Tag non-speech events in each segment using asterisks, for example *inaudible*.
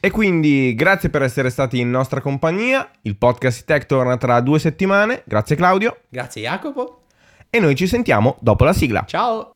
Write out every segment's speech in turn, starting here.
E quindi grazie per essere stati in nostra compagnia. Il podcast Tech torna tra due settimane. Grazie Claudio. Grazie Jacopo. E noi ci sentiamo dopo la sigla. Ciao.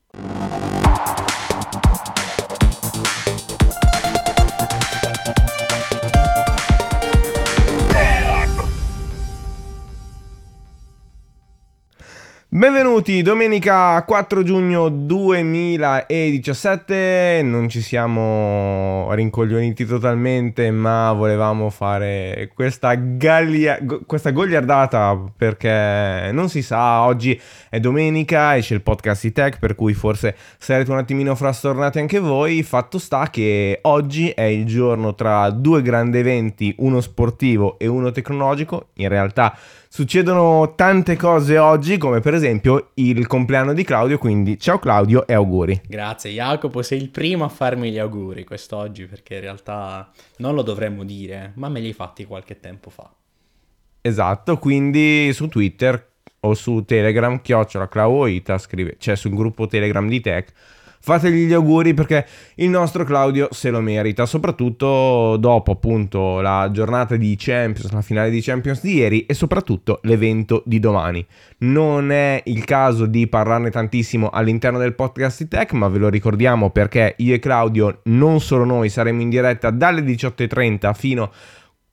Benvenuti, domenica 4 giugno 2017, non ci siamo rincoglioniti totalmente ma volevamo fare questa, gallia, questa gogliardata perché non si sa, oggi è domenica, esce il podcast di tech per cui forse sarete un attimino frastornati anche voi, fatto sta che oggi è il giorno tra due grandi eventi, uno sportivo e uno tecnologico, in realtà Succedono tante cose oggi, come per esempio il compleanno di Claudio, quindi ciao Claudio e auguri. Grazie Jacopo, sei il primo a farmi gli auguri quest'oggi, perché in realtà non lo dovremmo dire, ma me li hai fatti qualche tempo fa. Esatto, quindi su Twitter o su Telegram, chiocciola Clauoita, scrive, cioè sul gruppo Telegram di Tech, fategli gli auguri perché il nostro Claudio se lo merita, soprattutto dopo appunto la giornata di Champions, la finale di Champions di ieri e soprattutto l'evento di domani. Non è il caso di parlarne tantissimo all'interno del podcast di Tech, ma ve lo ricordiamo perché io e Claudio, non solo noi, saremo in diretta dalle 18.30 fino a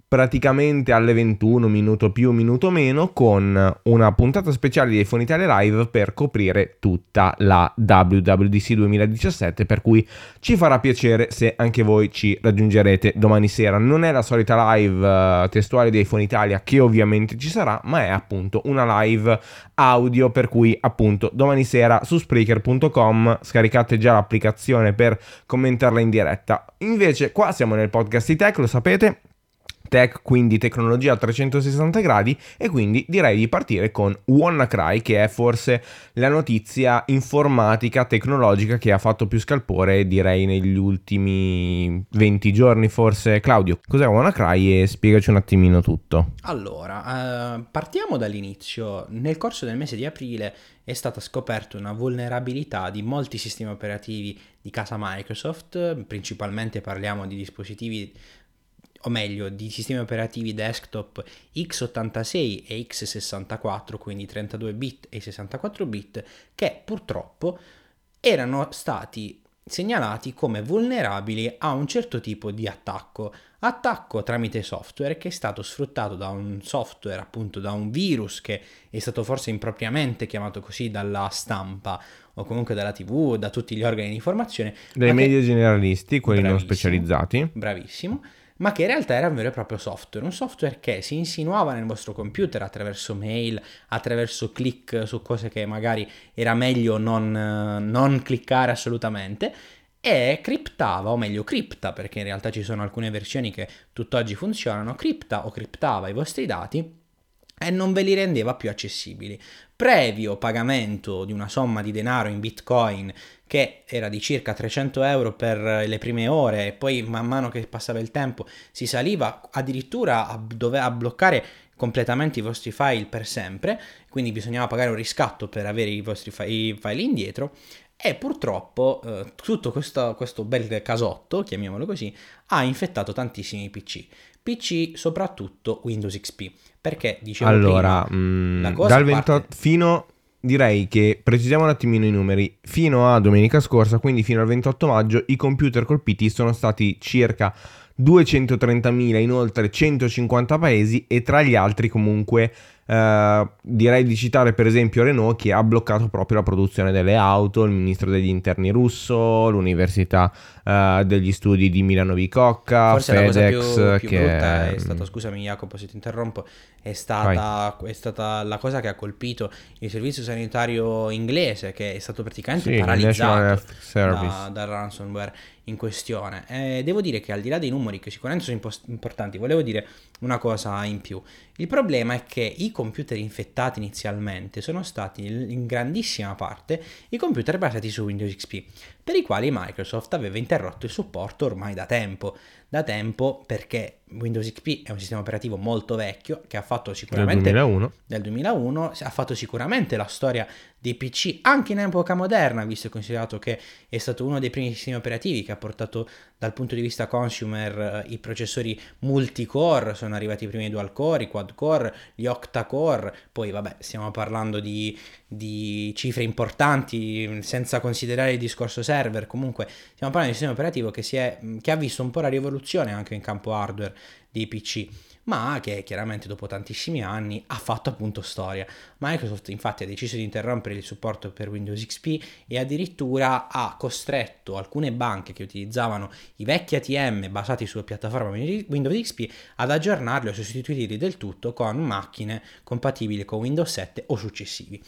praticamente alle 21, minuto più, minuto meno, con una puntata speciale di iPhone Italia Live per coprire tutta la WWDC 2017, per cui ci farà piacere se anche voi ci raggiungerete domani sera. Non è la solita live uh, testuale di iPhone Italia che ovviamente ci sarà, ma è appunto una live audio, per cui appunto domani sera su Spreaker.com scaricate già l'applicazione per commentarla in diretta. Invece qua siamo nel podcast di Tech, lo sapete, tech, quindi tecnologia a 360 gradi e quindi direi di partire con WannaCry che è forse la notizia informatica tecnologica che ha fatto più scalpore direi negli ultimi 20 giorni forse. Claudio, cos'è WannaCry e spiegaci un attimino tutto. Allora, eh, partiamo dall'inizio. Nel corso del mese di aprile è stata scoperta una vulnerabilità di molti sistemi operativi di casa Microsoft, principalmente parliamo di dispositivi o meglio di sistemi operativi desktop x86 e x64, quindi 32 bit e 64 bit, che purtroppo erano stati segnalati come vulnerabili a un certo tipo di attacco. Attacco tramite software che è stato sfruttato da un software, appunto da un virus che è stato forse impropriamente chiamato così dalla stampa o comunque dalla TV, da tutti gli organi di informazione. Dai media che... generalisti, quelli non specializzati. Bravissimo ma che in realtà era un vero e proprio software, un software che si insinuava nel vostro computer attraverso mail, attraverso click su cose che magari era meglio non, non cliccare assolutamente e criptava, o meglio cripta, perché in realtà ci sono alcune versioni che tutt'oggi funzionano, cripta o criptava i vostri dati e non ve li rendeva più accessibili. Previo pagamento di una somma di denaro in bitcoin che era di circa 300 euro per le prime ore e poi man mano che passava il tempo si saliva addirittura a, dove, a bloccare completamente i vostri file per sempre, quindi bisognava pagare un riscatto per avere i vostri file, indietro e purtroppo eh, tutto questo, questo bel casotto, chiamiamolo così, ha infettato tantissimi PC. PC soprattutto Windows XP. Perché dicevo allora, prima, mh, dal 28 parte... fino direi che precisiamo un attimino i numeri. Fino a domenica scorsa, quindi fino al 28 maggio, i computer colpiti sono stati circa 230.000 in oltre 150 paesi e tra gli altri comunque eh, direi di citare per esempio Renault che ha bloccato proprio la produzione delle auto, il ministro degli interni russo, l'università uh, degli studi di Milano Bicocca, Forse FedEx. la cosa più, più che brutta è stata, scusami Jacopo se ti interrompo, è stata, è stata, la cosa che ha colpito il servizio sanitario inglese che è stato praticamente sì, paralizzato da, dal ransomware in questione. E devo dire che al di là dei numeri che sicuramente sono importanti, volevo dire una cosa in più. Il problema è che i computer infettati inizialmente sono stati in grandissima parte i computer basati su Windows XP, per i quali Microsoft aveva interrotto il supporto ormai da tempo. Da tempo perché Windows XP è un sistema operativo molto vecchio che ha fatto sicuramente del 2001. del 2001 ha fatto sicuramente la storia dei PC anche in epoca moderna, visto e considerato che è stato uno dei primi sistemi operativi che ha portato dal punto di vista consumer i processori multicore, sono arrivati i primi dual core, i quad core, gli octa core, poi vabbè stiamo parlando di, di cifre importanti senza considerare il discorso server, comunque stiamo parlando di un sistema operativo che, è, che ha visto un po' la rivoluzione anche in campo hardware dei PC ma che chiaramente dopo tantissimi anni ha fatto appunto storia. Microsoft infatti ha deciso di interrompere il supporto per Windows XP e addirittura ha costretto alcune banche che utilizzavano i vecchi ATM basati sulla piattaforma Windows XP ad aggiornarli o sostituirli del tutto con macchine compatibili con Windows 7 o successivi.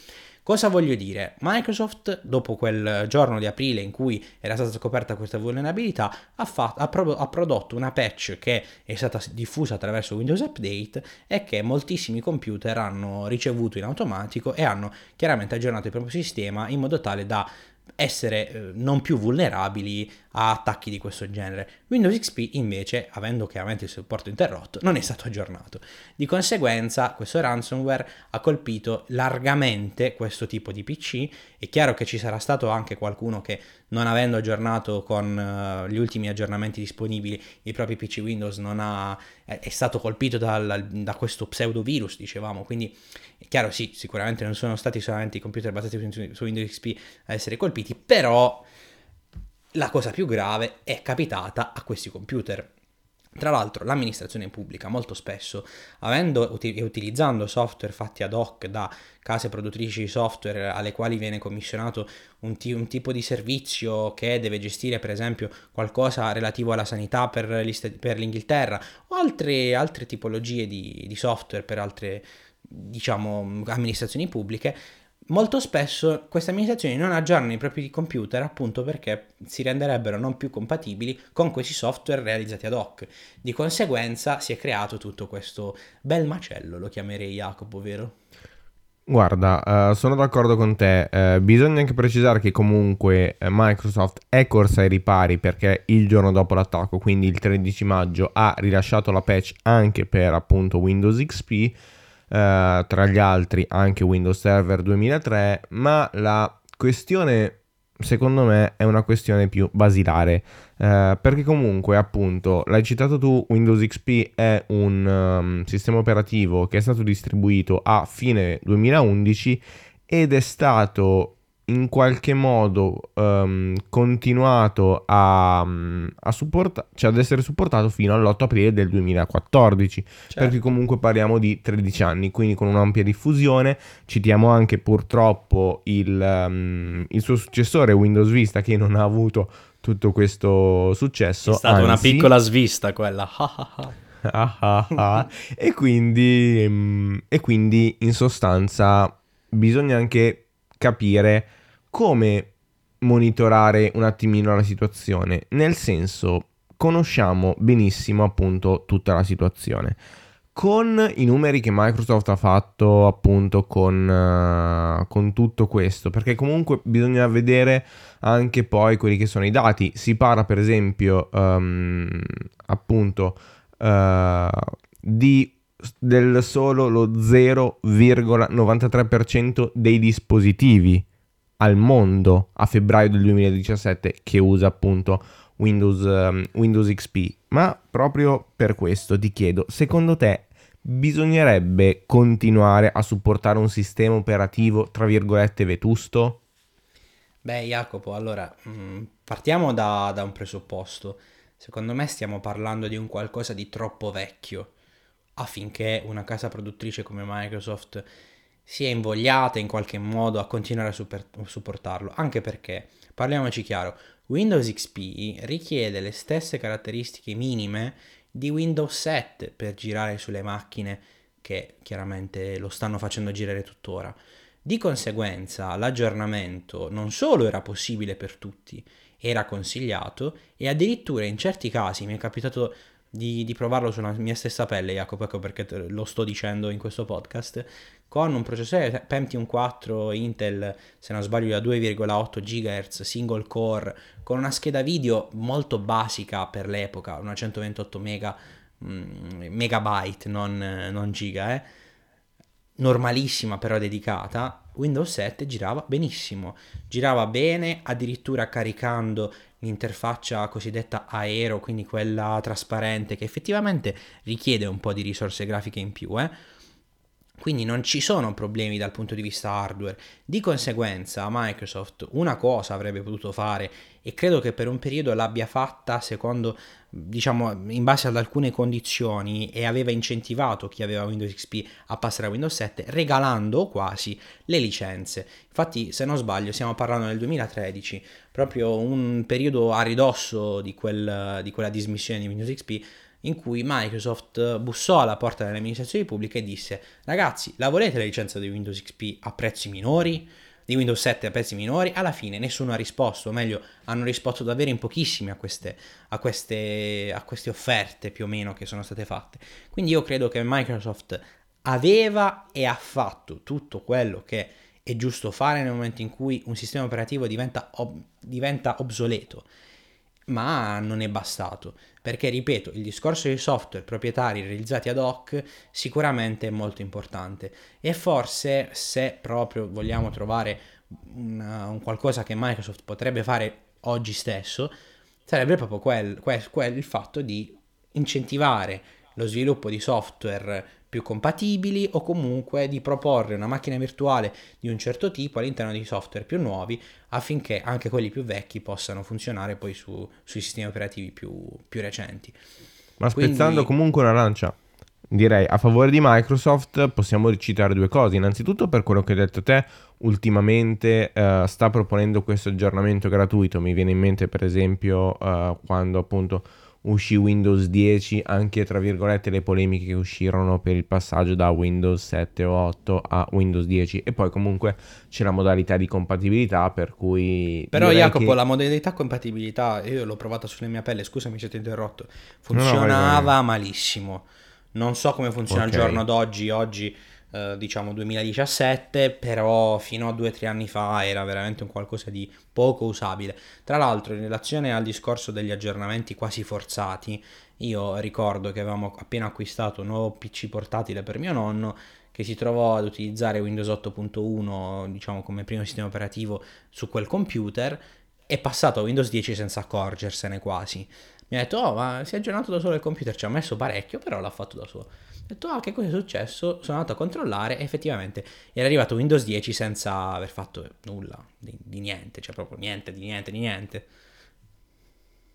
Cosa voglio dire? Microsoft, dopo quel giorno di aprile in cui era stata scoperta questa vulnerabilità, ha, fatto, ha, pro- ha, prodotto una patch che è stata diffusa attraverso Windows Update e che moltissimi computer hanno ricevuto in automatico e hanno chiaramente aggiornato il proprio sistema in modo tale da essere eh, non più vulnerabili a attacchi di questo genere. Windows XP invece, avendo chiaramente il supporto interrotto, non è stato aggiornato. Di conseguenza questo ransomware ha colpito largamente questo tipo di PC. È chiaro che ci sarà stato anche qualcuno che non avendo aggiornato con uh, gli ultimi aggiornamenti disponibili i propri PC Windows ha, è, è stato colpito dal, da questo pseudovirus, dicevamo. Quindi è chiaro, sì, sicuramente non sono stati solamente i computer basati su, su Windows XP a essere colpiti, però la cosa più grave è capitata a questi computer. Tra l'altro l'amministrazione pubblica molto spesso, avendo e utilizzando software fatti ad hoc da case produttrici di software alle quali viene commissionato un, t- un, tipo di servizio che deve gestire per esempio qualcosa relativo alla sanità per, per l'Inghilterra o altre, altre tipologie di, di software per altre diciamo amministrazioni pubbliche, Molto spesso queste amministrazioni non aggiornano i propri computer appunto perché si renderebbero non più compatibili con questi software realizzati ad hoc. Di conseguenza si è creato tutto questo bel macello, lo chiamerei Jacopo, vero? Guarda, uh, sono d'accordo con te. Uh, bisogna anche precisare che comunque uh, Microsoft è corsa ai ripari perché il giorno dopo l'attacco, quindi il 13 maggio, ha rilasciato la patch anche per appunto Windows XP eh, tra gli altri anche Windows Server 2003, ma la questione secondo me è una questione più basilare, eh, perché comunque appunto, l'hai citato tu, Windows XP è un um, sistema operativo che è stato distribuito a fine 2011 ed è stato in qualche modo um, continuato a, um, a supporta- cioè ad essere supportato fino all'8 aprile del 2014, certo. perché comunque parliamo di 13 anni, quindi con un'ampia diffusione. Citiamo anche purtroppo il, um, il suo successore Windows Vista che non ha avuto tutto questo successo. È stata anzi, una piccola svista quella. *laughs* e, quindi, e quindi in sostanza bisogna anche capire come monitorare un attimino la situazione, nel senso conosciamo benissimo appunto tutta la situazione. Con i numeri che Microsoft ha fatto appunto con, uh, con tutto questo, perché comunque bisogna vedere anche poi quelli che sono i dati. Si parla per esempio um, appunto uh, di del solo lo 0,93% dei dispositivi al mondo a febbraio del 2017 che usa appunto Windows, um, Windows XP. Ma proprio per questo ti chiedo, secondo te bisognerebbe continuare a supportare un sistema operativo tra virgolette vetusto? Beh Jacopo, allora mm, partiamo da, da un presupposto. Secondo me stiamo parlando di un qualcosa di troppo vecchio affinché una casa produttrice come Microsoft sia invogliata in qualche modo a continuare a super- supportarlo, anche perché, parliamoci chiaro, Windows XP richiede le stesse caratteristiche minime di Windows 7 per girare sulle macchine che chiaramente lo stanno facendo girare tuttora. Di conseguenza l'aggiornamento non solo era possibile per tutti, era consigliato e addirittura in certi casi mi è capitato di, di, provarlo sulla mia stessa pelle, Jacopo, ecco perché lo sto dicendo in questo podcast, con un processore Pentium 4 Intel, se non sbaglio, da 2,8 GHz, single core, con una scheda video molto basica per l'epoca, una 128 mega, mm, megabyte, non, non giga, eh. Normalissima però dedicata, Windows 7 girava benissimo, girava bene addirittura caricando l'interfaccia cosiddetta aero, quindi quella trasparente, che effettivamente richiede un po' di risorse grafiche in più, eh? Quindi non ci sono problemi dal punto di vista hardware. Di conseguenza Microsoft una cosa avrebbe potuto fare e credo che per un periodo l'abbia fatta secondo, diciamo, in base ad alcune condizioni e aveva incentivato chi aveva Windows XP a passare a Windows 7 regalando quasi le licenze. Infatti, se non sbaglio, stiamo parlando del 2013, proprio un periodo a ridosso di, quel, di quella dismissione di Windows XP in cui Microsoft bussò alla porta delle amministrazioni pubbliche e disse ragazzi la volete la licenza di Windows XP a prezzi minori? Di Windows 7 a prezzi minori? Alla fine nessuno ha risposto, o meglio hanno risposto davvero in pochissimi a queste, a, queste, a queste offerte più o meno che sono state fatte. Quindi io credo che Microsoft aveva e ha fatto tutto quello che è giusto fare nel momento in cui un sistema operativo diventa, ob- diventa obsoleto ma non è bastato, perché ripeto, il discorso dei software proprietari realizzati ad hoc sicuramente è molto importante. E forse se proprio vogliamo trovare una, un qualcosa che Microsoft potrebbe fare oggi stesso, sarebbe proprio quel, quel, quel il fatto di incentivare lo sviluppo di software più compatibili o comunque di proporre una macchina virtuale di un certo tipo all'interno di software più nuovi affinché anche quelli più vecchi possano funzionare poi su, sui sistemi operativi più, più recenti. Ma spezzando Quindi... comunque una lancia, direi a favore di Microsoft possiamo citare due cose. Innanzitutto per quello che hai detto te, ultimamente uh, sta proponendo questo aggiornamento gratuito. Mi viene in mente per esempio uh, quando appunto uscì Windows 10, anche tra virgolette le polemiche che uscirono per il passaggio da Windows 7 o 8 a Windows 10 e poi comunque c'è la modalità di compatibilità per cui... Però Jacopo, che... la modalità compatibilità, io l'ho provata sulla mia pelle, scusami se ti ho interrotto, funzionava no, no, malissimo. Non so come funziona okay. al giorno d'oggi, oggi eh, diciamo 2017, però fino a due o tre anni fa era veramente un qualcosa di poco usabile. Tra l'altro, in relazione al discorso degli aggiornamenti quasi forzati, io ricordo che avevamo appena acquistato un nuovo PC portatile per mio nonno che si trovò ad utilizzare Windows 8.1, diciamo come primo sistema operativo su quel computer, è passato a Windows 10 senza accorgersene quasi. Mi ha detto, oh, ma si è aggiornato da solo il computer, ci ha messo parecchio, però l'ha fatto da solo. Ho detto, ah, che cosa è successo? Sono andato a controllare e effettivamente era arrivato Windows 10 senza aver fatto nulla, di, di niente, cioè proprio niente, di niente, di niente.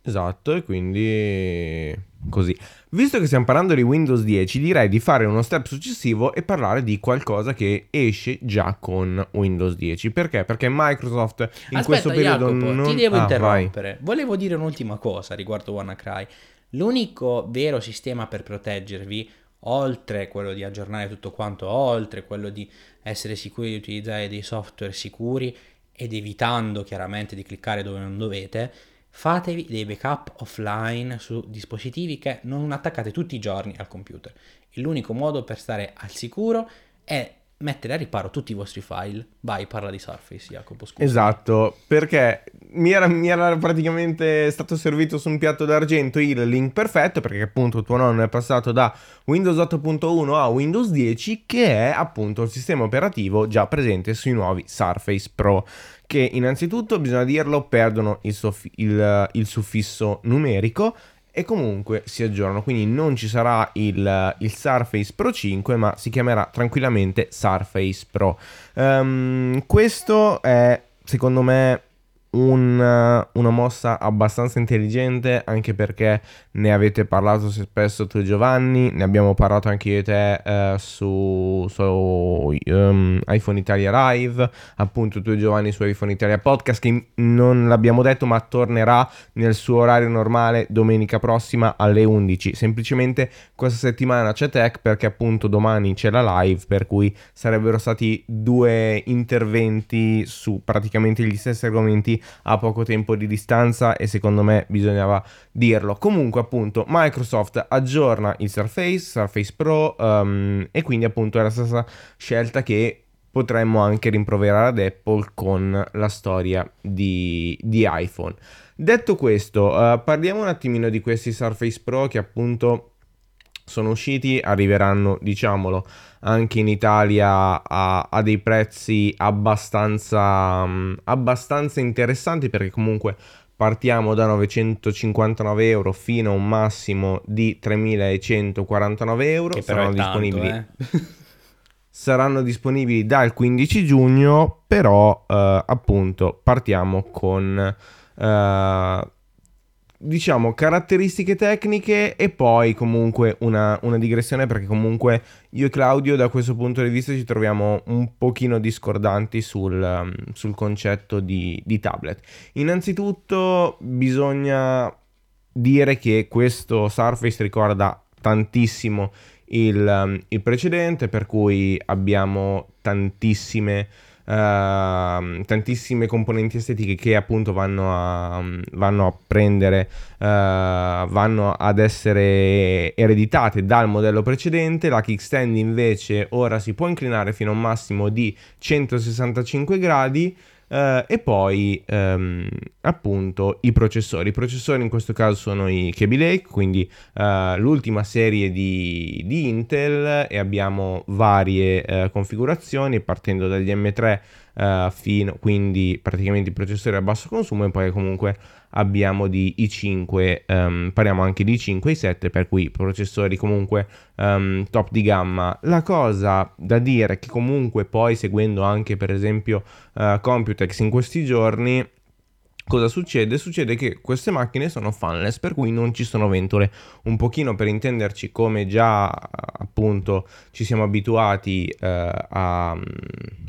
Esatto, e quindi così. Visto che stiamo parlando di Windows 10, direi di fare uno step successivo e parlare di qualcosa che esce già con Windows 10. Perché? Perché Microsoft in Aspetta, questo periodo Jacopo, non... ti devo ah, interrompere. Vai. Volevo dire un'ultima cosa riguardo WannaCry. L'unico vero sistema per proteggervi, oltre quello di aggiornare tutto quanto, oltre quello di essere sicuri di utilizzare dei software sicuri ed evitando chiaramente di cliccare dove non dovete, fatevi dei backup offline su dispositivi che non attaccate tutti i giorni al computer. L'unico modo per stare al sicuro è mettere a riparo tutti i vostri file. Vai, parla di Surface, Jacopo. Scusa. Esatto, perché mi era, mi era, praticamente stato servito su un piatto d'argento il link perfetto, perché appunto tuo nonno è passato da Windows 8.1 a Windows 10, che è appunto il sistema operativo già presente sui nuovi Surface Pro che innanzitutto, bisogna dirlo, perdono il, soff- il, il suffisso numerico e comunque si aggiornano, quindi non ci sarà il, il, Surface Pro 5, ma si chiamerà tranquillamente Surface Pro. Um, questo è, secondo me, un, una mossa abbastanza intelligente anche perché ne avete parlato spesso tu Giovanni, ne abbiamo parlato anche io e te eh, su, su um, iPhone Italia Live, appunto tu Giovanni su iPhone Italia Podcast che non l'abbiamo detto ma tornerà nel suo orario normale domenica prossima alle 11. Semplicemente questa settimana c'è tech perché appunto domani c'è la live per cui sarebbero stati due interventi su praticamente gli stessi argomenti a poco tempo di distanza e secondo me bisognava dirlo. Comunque appunto Microsoft aggiorna il Surface, Surface Pro um, e quindi appunto è la stessa scelta che potremmo anche rimproverare ad Apple con la storia di, di iPhone. Detto questo, uh, parliamo un attimino di questi Surface Pro che appunto sono usciti, arriveranno, diciamolo, anche in Italia a, a dei prezzi abbastanza, um, abbastanza interessanti perché comunque partiamo da 959 euro fino a un massimo di 3149 euro. Che Saranno tanto, disponibili eh. *laughs* saranno disponibili dal 15 giugno, però eh, appunto partiamo con eh, diciamo caratteristiche tecniche e poi comunque una, una digressione perché comunque io e Claudio da questo punto di vista ci troviamo un pochino discordanti sul, um, sul concetto di, di tablet. Innanzitutto bisogna dire che questo Surface ricorda tantissimo il, um, il precedente, per cui abbiamo tantissime, uh, tantissime componenti estetiche che appunto vanno a, vanno a prendere, uh, vanno ad essere ereditate dal modello precedente. La kickstand invece ora si può inclinare fino a un massimo di 165 gradi. Uh, e poi um, appunto i processori. I processori in questo caso sono i Kaby Lake, quindi uh, l'ultima serie di, di, Intel e abbiamo varie uh, configurazioni partendo dagli M3 fino quindi praticamente i processori a basso consumo e poi comunque abbiamo di i5, um, ehm, parliamo anche di i5 e i7 per cui processori comunque um, top di gamma. La cosa da dire è che comunque poi seguendo anche per esempio uh, Computex in questi giorni cosa succede? Succede che queste macchine sono fanless, per cui non ci sono ventole. Un pochino per intenderci come già appunto ci siamo abituati eh, a,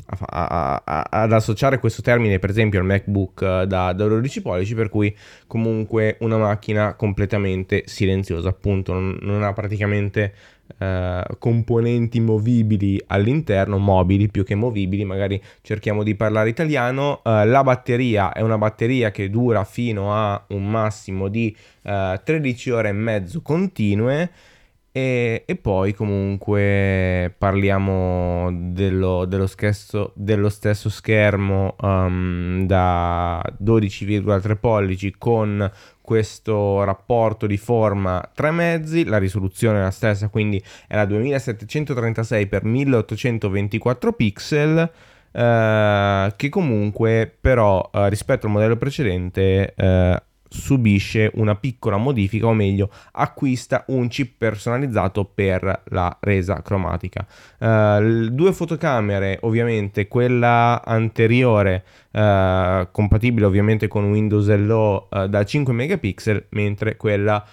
a, a, ad associare questo termine per esempio al MacBook eh, da, da 12 pollici, per cui comunque una macchina completamente silenziosa, appunto non, non ha praticamente Uh, componenti movibili all'interno, mobili più che movibili, magari cerchiamo di parlare italiano. Uh, la batteria è una batteria che dura fino a un massimo di eh, 13 ore e mezzo continue. E, e poi comunque parliamo dello, dello, stesso, dello stesso schermo um, da 12,3 pollici con questo rapporto di forma 3 mezzi, la risoluzione è la stessa, quindi è la 2736 x 1824 pixel. Eh, che comunque però eh, rispetto al modello precedente eh, subisce una piccola modifica o meglio acquista un chip personalizzato per la resa cromatica. Uh, due fotocamere ovviamente quella anteriore uh, compatibile ovviamente con Windows Hello uh, da 5 megapixel mentre quella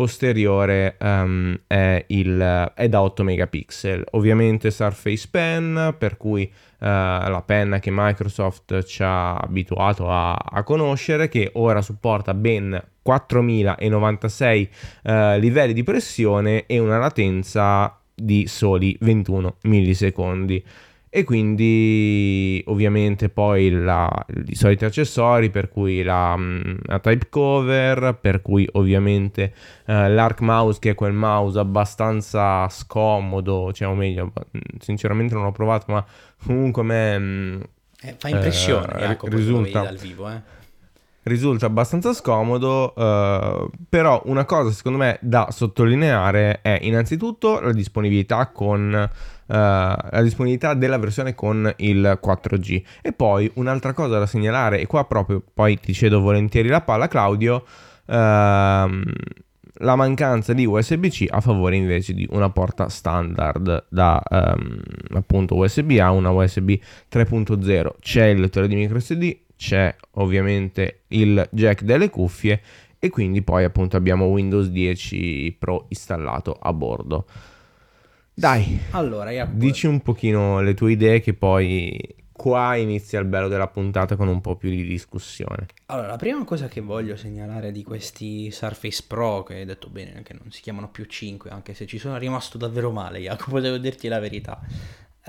posteriore um, è, il, è, da 8 megapixel. Ovviamente Surface Pen, per cui uh, la penna che Microsoft ci ha abituato a, a conoscere, che ora supporta ben 4096 uh, livelli di pressione e una latenza di soli 21 millisecondi e quindi ovviamente poi la, i soliti accessori per cui la, mm, la type cover per cui ovviamente uh, l'arc mouse che è quel mouse abbastanza scomodo cioè o meglio sinceramente non l'ho provato ma comunque a me mm, eh, fa impressione eh, Jacopo, risulta dal vivo eh risulta abbastanza scomodo, uh, però una cosa secondo me da sottolineare è innanzitutto la disponibilità con Uh, la disponibilità della versione con il 4G. E poi un'altra cosa da segnalare, e qua proprio poi ti cedo volentieri la palla, Claudio. Uh, la mancanza di USB-C a favore invece di una porta standard da um, appunto USB a una USB 3.0. C'è il lettore di micro SD, c'è ovviamente il jack delle cuffie e quindi poi appunto abbiamo Windows 10 Pro installato a bordo. Dai, allora, Jacopo... dici un pochino le tue idee che poi qua inizia il bello della puntata con un po' più di discussione. Allora, la prima cosa che voglio segnalare di questi Surface Pro, che hai detto bene che non si chiamano più 5, anche se ci sono rimasto davvero male, Jacopo, devo dirti la verità,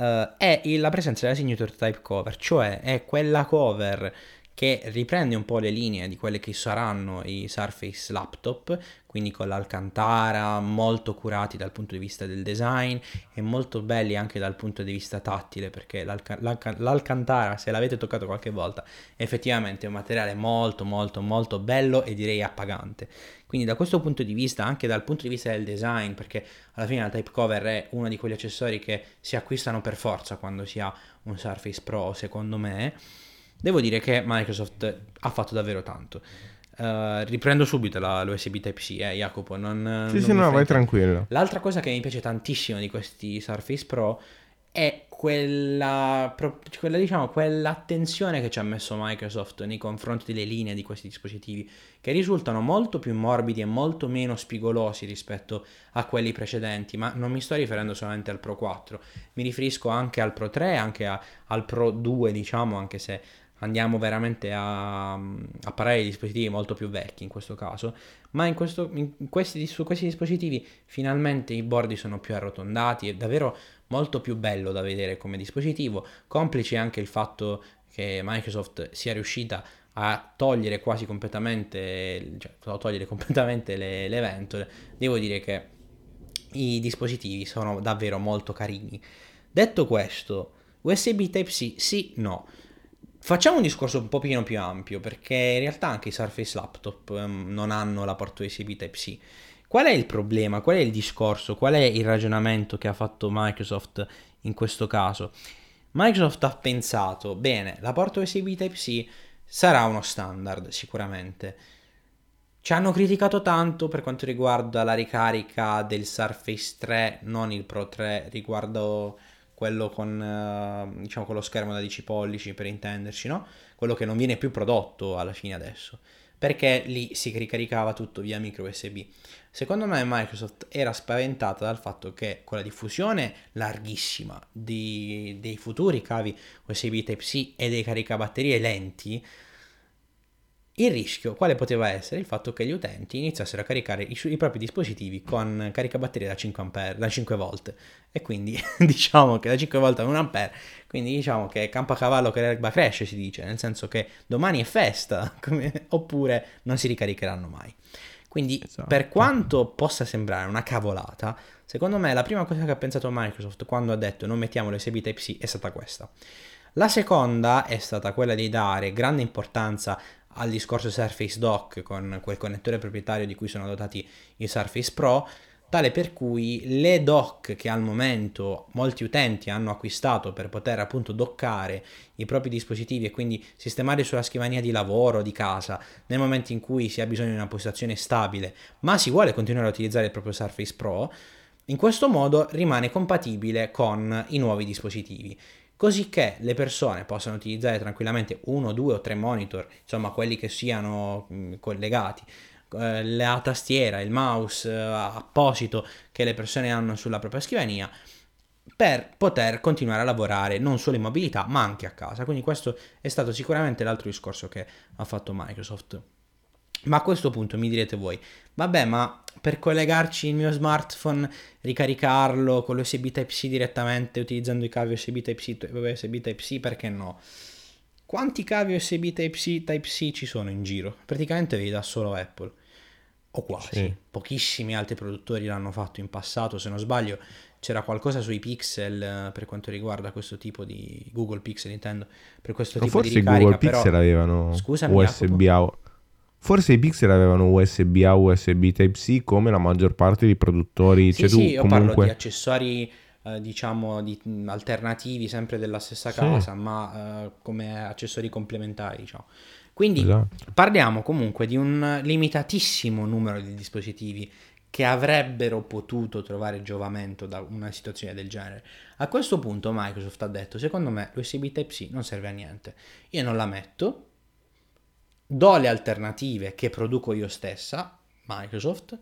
uh, è la presenza della signature type cover, cioè è quella cover che riprende un po' le linee di quelle che saranno i Surface Laptop, quindi con l'Alcantara, molto curati dal punto di vista del design e molto belli anche dal punto di vista tattile, perché l'Alca- l'Alca- l'Alcantara, se l'avete toccato qualche volta, effettivamente è un materiale molto molto molto bello e direi appagante. Quindi da questo punto di vista, anche dal punto di vista del design, perché alla fine la type cover è uno di quegli accessori che si acquistano per forza quando si ha un Surface Pro, secondo me, devo dire che Microsoft ha fatto davvero tanto. Uh, riprendo subito la, l'USB Type-C, eh, Jacopo. Non, sì, non sì, no, vai tranquillo. L'altra cosa che mi piace tantissimo di questi Surface Pro è quella, quella, diciamo, quell'attenzione che ci ha messo Microsoft nei confronti delle linee di questi dispositivi, che risultano molto più morbidi e molto meno spigolosi rispetto a quelli precedenti, ma non mi sto riferendo solamente al Pro 4, mi riferisco anche al Pro 3, anche a, al Pro 2, diciamo, anche se andiamo veramente a, a, parlare di dispositivi molto più vecchi in questo caso, ma in questo, in questi, su questi dispositivi finalmente i bordi sono più arrotondati, è davvero molto più bello da vedere come dispositivo, complice anche il fatto che Microsoft sia riuscita a togliere quasi completamente, cioè togliere completamente le, le ventole, devo dire che i dispositivi sono davvero molto carini. Detto questo, USB Type-C sì, no. Facciamo un discorso un pochino più ampio perché in realtà anche i Surface Laptop um, non hanno la porta USB Type-C. Qual è il problema? Qual è il discorso? Qual è il ragionamento che ha fatto Microsoft in questo caso? Microsoft ha pensato, bene, la porta USB Type-C sarà uno standard sicuramente. Ci hanno criticato tanto per quanto riguarda la ricarica del Surface 3, non il Pro 3, riguardo quello con, uh, diciamo, con lo schermo da 10 pollici per intenderci, no? Quello che non viene più prodotto alla fine adesso, perché lì si ricaricava tutto via micro USB. Secondo me Microsoft era spaventata dal fatto che con la diffusione larghissima di, dei futuri cavi USB Type-C e dei caricabatterie lenti, il rischio, quale poteva essere? Il fatto che gli utenti iniziassero a caricare i, i propri dispositivi con caricabatterie da 5 ampere, da 5 volt. E quindi *laughs* diciamo che da 5 volt a 1 ampere, quindi diciamo che campo a cavallo che l'erba cresce, si dice, nel senso che domani è festa, *laughs* come, oppure non si ricaricheranno mai. Quindi esatto. per quanto possa sembrare una cavolata, secondo me la prima cosa che ha pensato Microsoft quando ha detto non mettiamo l'USB Type-C è stata questa. La seconda è stata quella di dare grande importanza al discorso Surface Dock con quel connettore proprietario di cui sono dotati i Surface Pro, tale per cui le dock che al momento molti utenti hanno acquistato per poter appunto doccare i propri dispositivi e quindi sistemare sulla scrivania di lavoro, di casa, nel momento in cui si ha bisogno di una postazione stabile, ma si vuole continuare a utilizzare il proprio Surface Pro, in questo modo rimane compatibile con i nuovi dispositivi così che le persone possano utilizzare tranquillamente uno, due o tre monitor, insomma quelli che siano mh, collegati, eh, la tastiera, il mouse eh, apposito che le persone hanno sulla propria scrivania per poter continuare a lavorare non solo in mobilità ma anche a casa. Quindi questo è stato sicuramente l'altro discorso che ha fatto Microsoft. Ma a questo punto mi direte voi, vabbè, ma per collegarci il mio smartphone, ricaricarlo con l'USB Type-C direttamente utilizzando i cavi USB Type-C, USB Type-C, perché no? Quanti cavi USB Type-C, Type-C ci sono in giro? Praticamente vi dà solo Apple. O quasi. Sì. Pochissimi altri produttori l'hanno fatto in passato, se non sbaglio c'era qualcosa sui pixel eh, per quanto riguarda questo tipo di Google Pixel intendo per questo tipo forse di ricarica Google Pixel però, avevano scusami, USB Jacopo. Forse i Pixel avevano USB A, USB Type-C come la maggior parte dei produttori. Sì, cioè, sì, tu, io comunque... parlo di accessori eh, diciamo di, alternativi sempre della stessa casa, sì. ma eh, come accessori complementari, diciamo. Quindi esatto. parliamo comunque di un limitatissimo numero di dispositivi che avrebbero potuto trovare giovamento da una situazione del genere. A questo punto Microsoft ha detto, secondo me l'USB Type-C non serve a niente. Io non la metto, do le alternative che produco io stessa, Microsoft,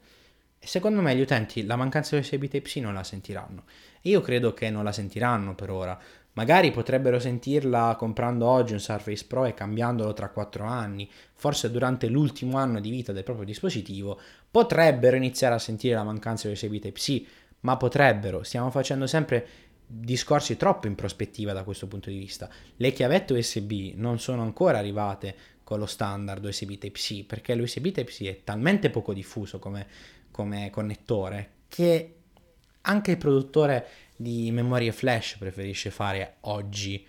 e secondo me gli utenti la mancanza di USB Type-C non la sentiranno. Io credo che non la sentiranno per ora. Magari potrebbero sentirla comprando oggi un Surface Pro e cambiandolo tra 4 anni, forse durante l'ultimo anno di vita del proprio dispositivo, potrebbero iniziare a sentire la mancanza di USB Type-C, ma potrebbero, stiamo facendo sempre discorsi troppo in prospettiva da questo punto di vista. Le chiavette USB non sono ancora arrivate con lo standard USB Type-C, perché l'USB Type-C è talmente poco diffuso come, come connettore che anche il produttore di memorie flash preferisce fare oggi,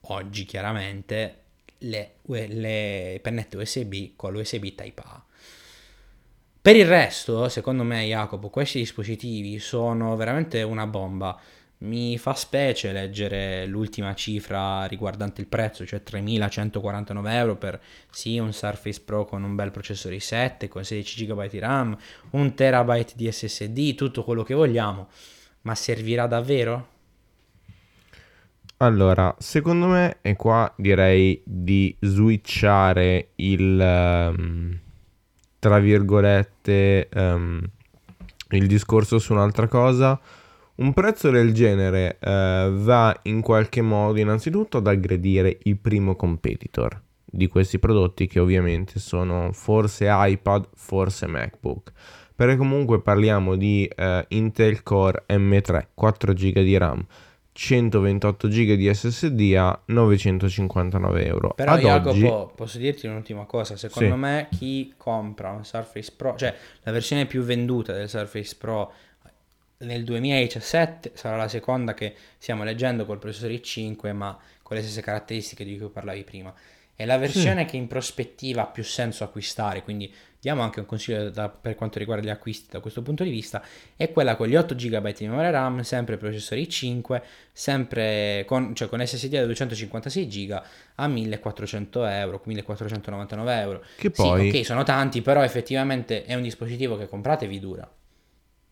oggi chiaramente, le, le pennette USB con l'USB Type A. Per il resto, secondo me, Jacopo, questi dispositivi sono veramente una bomba. Mi fa specie leggere l'ultima cifra riguardante il prezzo, cioè 3.149 euro per sì un Surface Pro con un bel processore i7, con 16 GB di RAM, un terabyte di SSD, tutto quello che vogliamo, ma servirà davvero? Allora, secondo me, e qua direi di switchare il, um, tra virgolette, um, il discorso su un'altra cosa un prezzo del genere eh, va in qualche modo innanzitutto ad aggredire il primo competitor di questi prodotti che ovviamente sono forse iPad, forse MacBook. Perché comunque parliamo di eh, Intel Core M3, 4 GB di RAM, 128 GB di SSD a 959 euro. Però Ad Jacopo, oggi... posso dirti un'ultima cosa, secondo Sì. me chi compra un Surface Pro, cioè la versione più venduta del Surface Pro nel 2017 sarà la seconda che stiamo leggendo col processore i5 ma con le stesse caratteristiche di cui parlavi prima. È la versione che in prospettiva ha più senso acquistare, quindi diamo anche un consiglio da- per quanto riguarda gli acquisti da questo punto di vista, è quella con gli 8 GB di memoria RAM, sempre processore i5, sempre con, cioè con SSD da 256 GB a 1400 euro, 1499 euro. Che poi... Sì, ok, sono tanti, però effettivamente è un dispositivo che comprate e vi dura.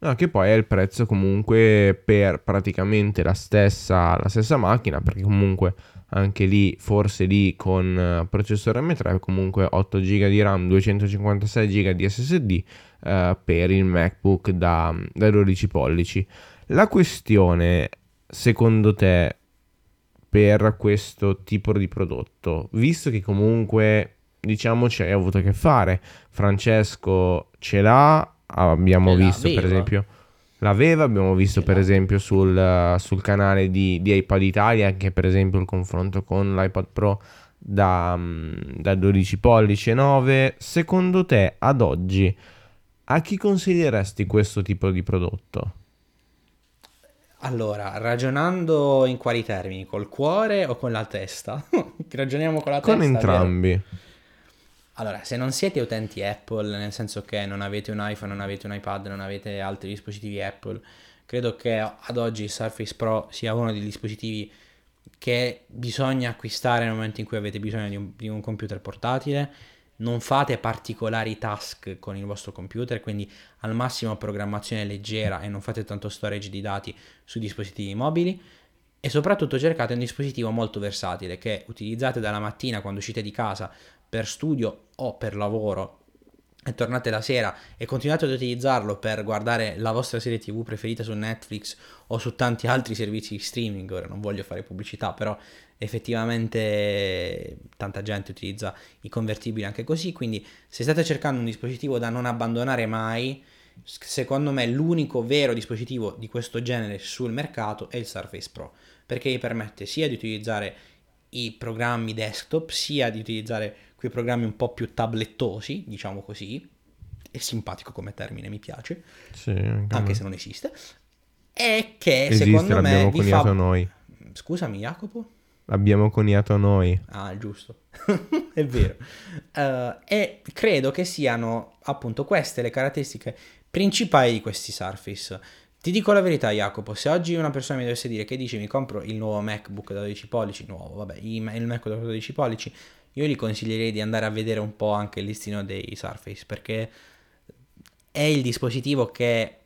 No, che poi è il prezzo comunque per praticamente la stessa, la stessa macchina, perché comunque anche lì, forse lì con eh, processore M3, comunque 8 GB di RAM, 256 GB di SSD eh, per il MacBook da, da 12 pollici. La questione, secondo te, per questo tipo di prodotto, visto che comunque, diciamo, ci hai avuto a che fare, Francesco ce l'ha, abbiamo visto per esempio l'aveva, abbiamo visto per esempio sul, sul canale di, di iPad Italia anche per esempio il confronto con l'iPad Pro da, mm, da 12 pollici e 9. Secondo te ad oggi a chi consiglieresti questo tipo di prodotto? Allora, ragionando in quali termini? Col cuore o con la testa? *laughs* Ragioniamo con la Con testa. vero? entrambi. Allora, se non siete utenti Apple, nel senso che non avete un iPhone, non avete un iPad, non avete altri dispositivi Apple, credo che ad oggi il Surface Pro sia uno dei dispositivi che bisogna acquistare nel momento in cui avete bisogno di un, di un computer portatile. Non fate particolari task con il vostro computer, quindi al massimo programmazione leggera e non fate tanto storage di dati su dispositivi mobili. E soprattutto cercate un dispositivo molto versatile che utilizzate dalla mattina quando uscite di casa per studio o per lavoro e tornate la sera e continuate ad utilizzarlo per guardare la vostra serie TV preferita su Netflix o su tanti altri servizi di streaming, ora non voglio fare pubblicità, però effettivamente tanta gente utilizza i convertibili anche così, quindi se state cercando un dispositivo da non abbandonare mai, secondo me l'unico vero dispositivo di questo genere sul mercato è il Surface Pro, perché vi permette sia di utilizzare i programmi desktop, sia di utilizzare quei programmi un po' più tablettosi, diciamo così. È simpatico come termine, mi piace, Sì, anche, anche se non esiste. E che Esiste, secondo me vi coniato fa... noi. Scusami Jacopo? L'abbiamo coniato noi. Ah, giusto, *laughs* è vero. Eh, e credo che siano appunto queste le caratteristiche principali di questi Surface. Ti dico la verità, Jacopo, se oggi una persona mi dovesse dire che dice mi compro il nuovo MacBook da 12 pollici, nuovo, vabbè, il MacBook da 12 pollici, io gli consiglierei di andare a vedere un po' anche il listino dei Surface, perché è il dispositivo che,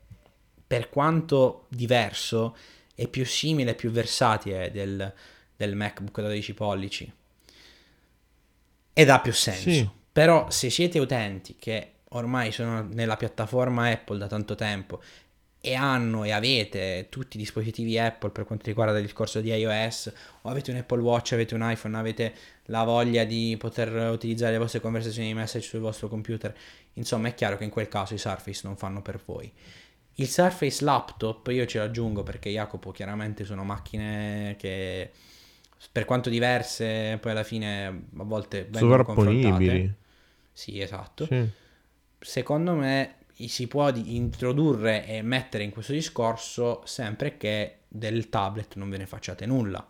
per quanto diverso, è più simile, più versatile del, del MacBook da 12 pollici. Ed ha più senso. Sì. Però se siete utenti che ormai sono nella piattaforma Apple da tanto tempo e hanno e avete tutti i dispositivi Apple per quanto riguarda il discorso di iOS, o avete un Apple Watch, avete un iPhone, avete la voglia di poter utilizzare le vostre conversazioni di message sul vostro computer, insomma è chiaro che in quel caso i Surface non fanno per voi. Il Surface Laptop io ce l'aggiungo perché Jacopo chiaramente sono macchine che per quanto diverse poi alla fine a volte vengono confrontate. Sì, esatto Sì. secondo me si può introdurre e mettere in questo discorso sempre che del tablet non ve ne facciate nulla.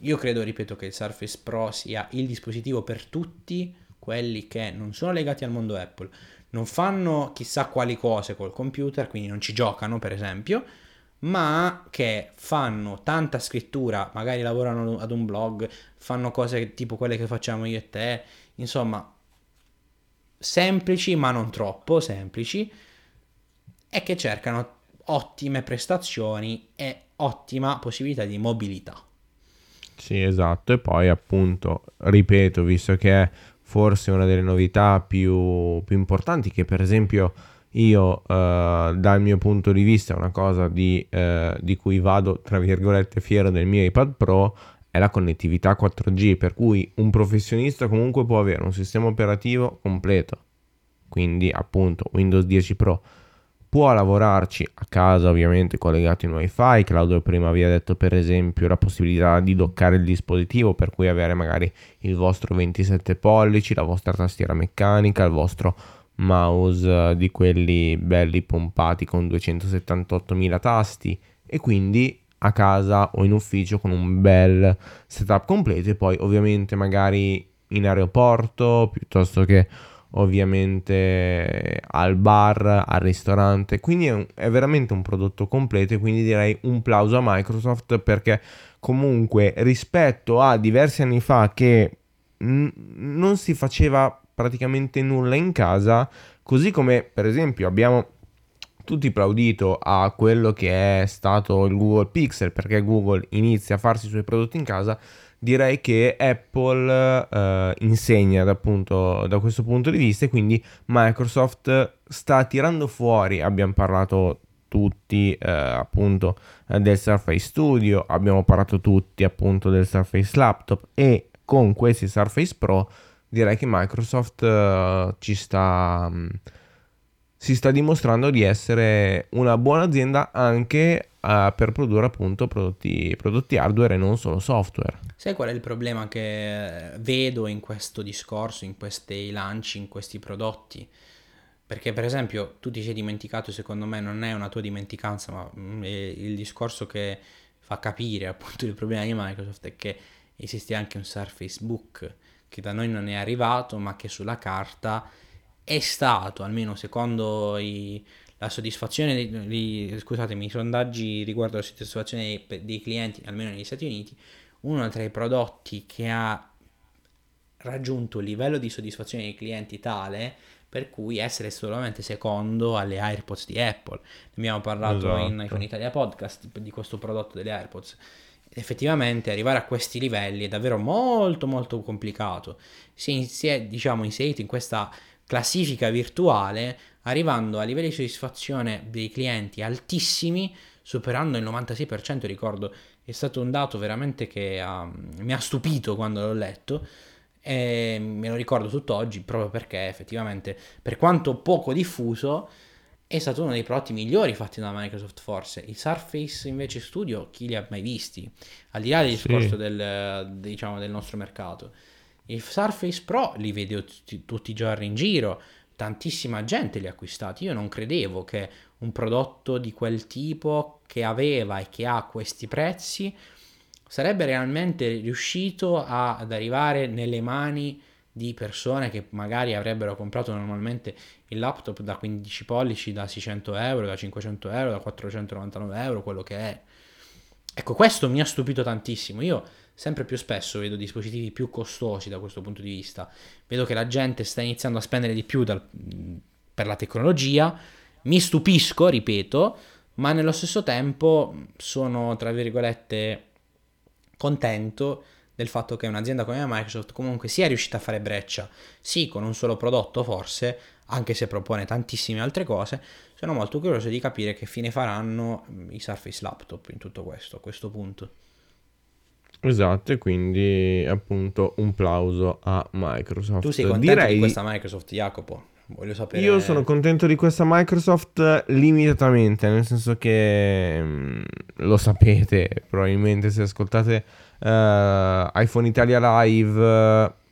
Io credo, ripeto, che il Surface Pro sia il dispositivo per tutti quelli che non sono legati al mondo Apple, non fanno chissà quali cose col computer, quindi non ci giocano, per esempio, ma che fanno tanta scrittura, magari lavorano ad un blog, fanno cose tipo quelle che facciamo io e te, insomma, semplici ma non troppo semplici e che cercano ottime prestazioni e ottima possibilità di mobilità. Sì, esatto. E poi appunto, ripeto, visto che è forse una delle novità più, più importanti, che per esempio io eh, dal mio punto di vista è una cosa di, eh, di cui vado, tra virgolette, fiero del mio iPad Pro, è la connettività 4G, per cui un professionista comunque può avere un sistema operativo completo, quindi appunto Windows 10 Pro può lavorarci a casa ovviamente collegato in wifi Claudio prima vi ha detto per esempio la possibilità di doccare il dispositivo per cui avere magari il vostro 27 pollici la vostra tastiera meccanica il vostro mouse eh, di quelli belli pompati con 278.000 tasti e quindi a casa o in ufficio con un bel setup completo e poi ovviamente magari in aeroporto piuttosto che ovviamente al bar, al ristorante, quindi è, un, è, veramente un prodotto completo e quindi direi un plauso a Microsoft perché comunque rispetto a diversi anni fa che n- non si faceva praticamente nulla in casa, così come per esempio abbiamo tutti plaudito a quello che è stato il Google Pixel perché Google inizia a farsi i suoi prodotti in casa, direi che Apple eh, insegna appunto, da questo punto di vista e quindi Microsoft sta tirando fuori, abbiamo parlato tutti eh, appunto del Surface Studio, abbiamo parlato tutti appunto del Surface Laptop e con questi Surface Pro direi che Microsoft uh, ci sta, um, si sta dimostrando di essere una buona azienda anche uh, per produrre appunto prodotti, prodotti hardware e non solo software. Sai qual è il problema che vedo in questo discorso, in questi lanci, in questi prodotti? Perché per esempio tu ti sei dimenticato, secondo me non è una tua dimenticanza, ma mm, il discorso che fa capire appunto il problema di Microsoft è che esiste anche un Surface Book che da noi non è arrivato, ma che sulla carta è stato, almeno secondo i, la soddisfazione, di, scusatemi, i sondaggi riguardo la soddisfazione dei, dei clienti, almeno negli Stati Uniti, uno tra i prodotti che ha raggiunto un livello di soddisfazione dei clienti tale per cui essere solamente secondo alle AirPods di Apple. Ne abbiamo parlato esatto. in iPhone Italia Podcast di questo prodotto delle AirPods effettivamente arrivare a questi livelli è davvero molto molto complicato. Si, si è diciamo inserito in questa classifica virtuale arrivando a livelli di soddisfazione dei clienti altissimi superando il 96% ricordo è stato un dato veramente che uh, mi ha stupito quando l'ho letto e me lo ricordo tutt'oggi proprio perché effettivamente per quanto poco diffuso è stato uno dei prodotti migliori fatti da Microsoft forse. I Surface invece Studio, chi li ha mai visti? Al di là del discorso sì. del, diciamo, del nostro mercato. I Surface Pro li vedo tutti, tutti, i giorni in giro, tantissima gente li ha acquistati. Io non credevo che un prodotto di quel tipo che aveva e che ha questi prezzi sarebbe realmente riuscito a, ad arrivare nelle mani di persone che magari avrebbero comprato normalmente il laptop da 15 pollici da 600 euro, da 500 euro, da 499 euro, quello che è. Ecco, questo mi ha stupito tantissimo. Io sempre più spesso vedo dispositivi più costosi da questo punto di vista. Vedo che la gente sta iniziando a spendere di più dal, per la tecnologia. Mi stupisco, ripeto, ma nello stesso tempo sono, tra virgolette, contento del fatto che un'azienda come Microsoft comunque sia riuscita a fare breccia, sì con un solo prodotto forse, anche se propone tantissime altre cose, sono molto curioso di capire che fine faranno mm, i Surface Laptop in tutto questo, a questo punto. Esatto, e quindi appunto un plauso a Microsoft. Tu sei contento Direi... di questa Microsoft, Jacopo? Voglio sapere. Io sono contento di questa Microsoft limitatamente, nel senso che mm, lo sapete, probabilmente se ascoltate uh, iPhone Italia Live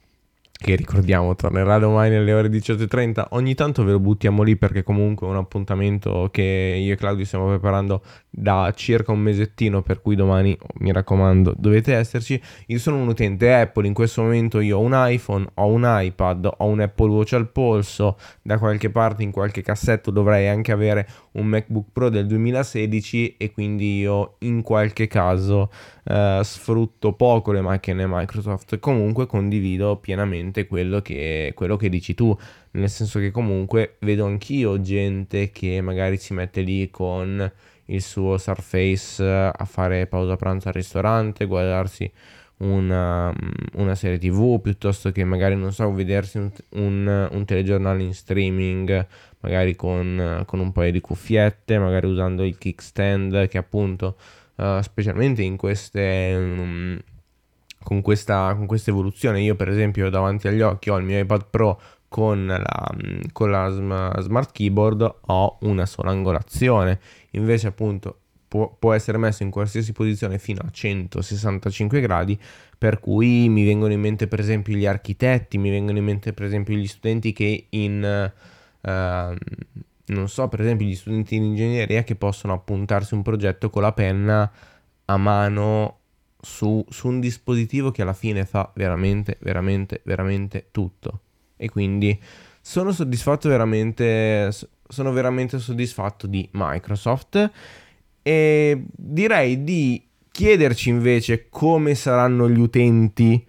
che ricordiamo tornerà domani nelle ore 18.30 ogni tanto ve lo buttiamo lì perché comunque è un appuntamento che io e Claudio stiamo preparando da circa un mesettino, per cui domani, mi raccomando, dovete esserci. Io sono un utente Apple, in questo momento io ho un iPhone, ho un iPad, ho un Apple Watch al polso, da qualche parte in qualche cassetto dovrei anche avere un MacBook Pro del 2016 e quindi io in qualche caso eh, sfrutto poco le macchine Microsoft. Comunque condivido pienamente quello che, quello che dici tu, nel senso che comunque vedo anch'io gente che magari si mette lì con il suo Surface a fare pausa pranzo al ristorante, guardarsi una, una, serie tv piuttosto che magari non so vedersi un, un, un telegiornale in streaming magari con, con, un paio di cuffiette magari usando il kickstand che appunto uh, specialmente in queste um, con questa, con questa evoluzione. Io per esempio davanti agli occhi ho il mio iPad Pro con la, con la smart keyboard ho una sola angolazione invece appunto può, può, essere messo in qualsiasi posizione fino a 165 gradi, per cui mi vengono in mente per esempio gli architetti, mi vengono in mente per esempio gli studenti che in... Uh, non so, per esempio gli studenti di ingegneria che possono appuntarsi un progetto con la penna a mano su, su un dispositivo che alla fine fa veramente, veramente, veramente tutto. E quindi sono soddisfatto veramente, sono veramente soddisfatto di Microsoft. E direi di chiederci invece come saranno gli utenti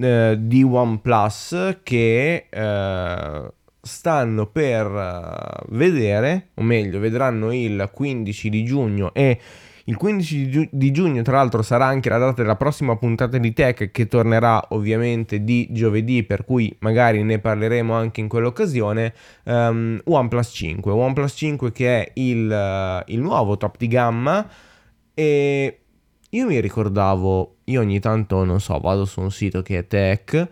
eh, di OnePlus che eh, stanno per eh, vedere, o meglio, vedranno il 15 di giugno e il 15 di, di, giugno, tra l'altro, sarà anche la data della prossima puntata di Tech che tornerà ovviamente di giovedì, per cui magari ne parleremo anche in quell'occasione. Um, OnePlus 5, OnePlus 5 che è il, uh, il nuovo top di gamma e io mi ricordavo, io ogni tanto, non so, vado su un sito che è Tech